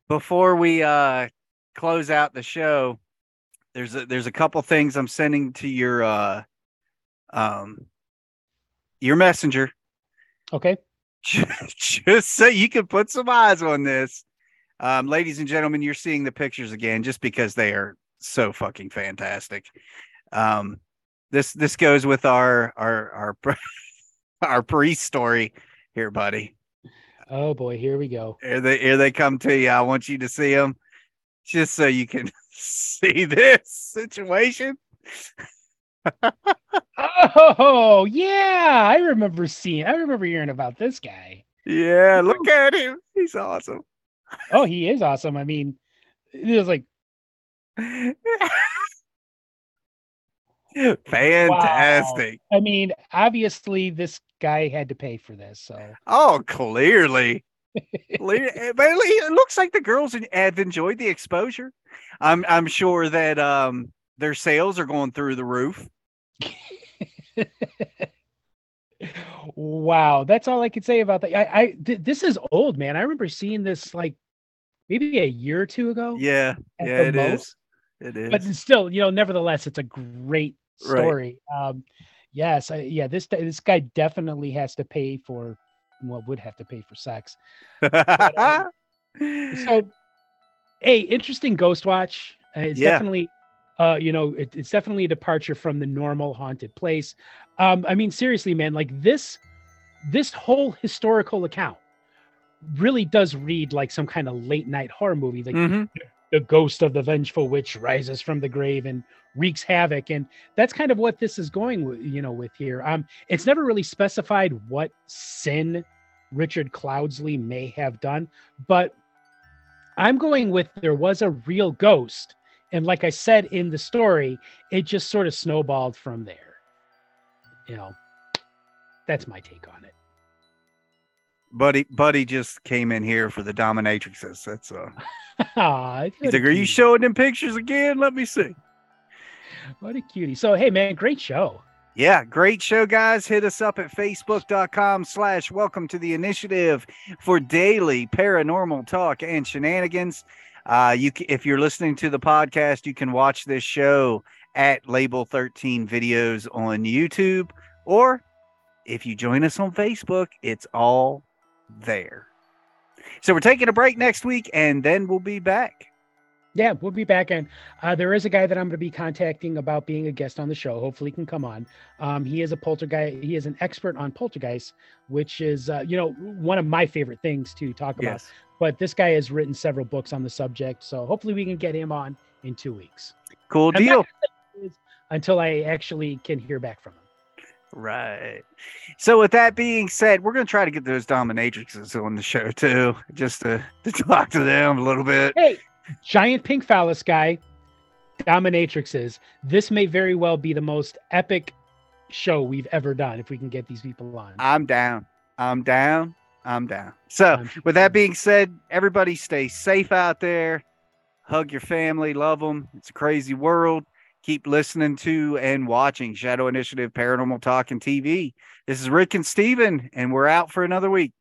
before we uh close out the show. There's a there's a couple things I'm sending to your uh um your messenger. Okay. Just so you can put some eyes on this. Um, ladies and gentlemen, you're seeing the pictures again just because they are so fucking fantastic. Um, this this goes with our our our our priest story here, buddy. Oh boy, here we go. Here they here they come to you. I want you to see them, just so you can see this situation. oh yeah, I remember seeing. I remember hearing about this guy. Yeah, look at him. He's awesome oh, he is awesome. I mean, it was like fantastic. Wow. I mean, obviously, this guy had to pay for this. So, oh, clearly. Eh, but it looks like the girls have enjoyed the exposure. I'm I'm sure that um their sales are going through the roof. wow, that's all I can say about that. I, I th- this is old, man. I remember seeing this like maybe a year or two ago. Yeah, yeah, it most. is. It is. But still, you know, nevertheless, it's a great story. Right. Um, yes, I, yeah, this this guy definitely has to pay for well, would have to pay for sex. but, um, so, hey, interesting Ghost Watch. Uh, it's yeah. definitely, uh, you know, it, it's definitely a departure from the normal haunted place. Um, I mean, seriously, man, like this, this whole historical account really does read like some kind of late night horror movie. Like mm-hmm. The ghost of the vengeful witch rises from the grave and wreaks havoc, and that's kind of what this is going with, you know, with here. Um, it's never really specified what sin Richard cloudsley may have done, but I'm going with there was a real ghost, and like I said in the story, it just sort of snowballed from there. You know, that's my take on it. Buddy, Buddy just came in here for the dominatrixes. That's uh. he's like, "Are you showing them pictures again? Let me see." What a cutie! So, hey, man, great show. Yeah, great show, guys. Hit us up at facebook.com slash welcome to the initiative for daily paranormal talk and shenanigans. Uh, you if you're listening to the podcast, you can watch this show at Label 13 videos on YouTube, or if you join us on Facebook, it's all there. So we're taking a break next week and then we'll be back. Yeah, we'll be back. And uh, there is a guy that I'm going to be contacting about being a guest on the show. Hopefully, he can come on. Um, he is a poltergeist. He is an expert on poltergeist, which is, uh, you know, one of my favorite things to talk about. Yes. But this guy has written several books on the subject. So hopefully, we can get him on in two weeks. Cool deal. Until I actually can hear back from him. Right. So, with that being said, we're going to try to get those dominatrixes on the show too, just to, to talk to them a little bit. Hey, giant pink phallus guy, dominatrixes. This may very well be the most epic show we've ever done if we can get these people on. I'm down. I'm down. I'm down. So, with that being said, everybody stay safe out there. Hug your family, love them. It's a crazy world. Keep listening to and watching Shadow Initiative Paranormal Talk and TV. This is Rick and Steven, and we're out for another week.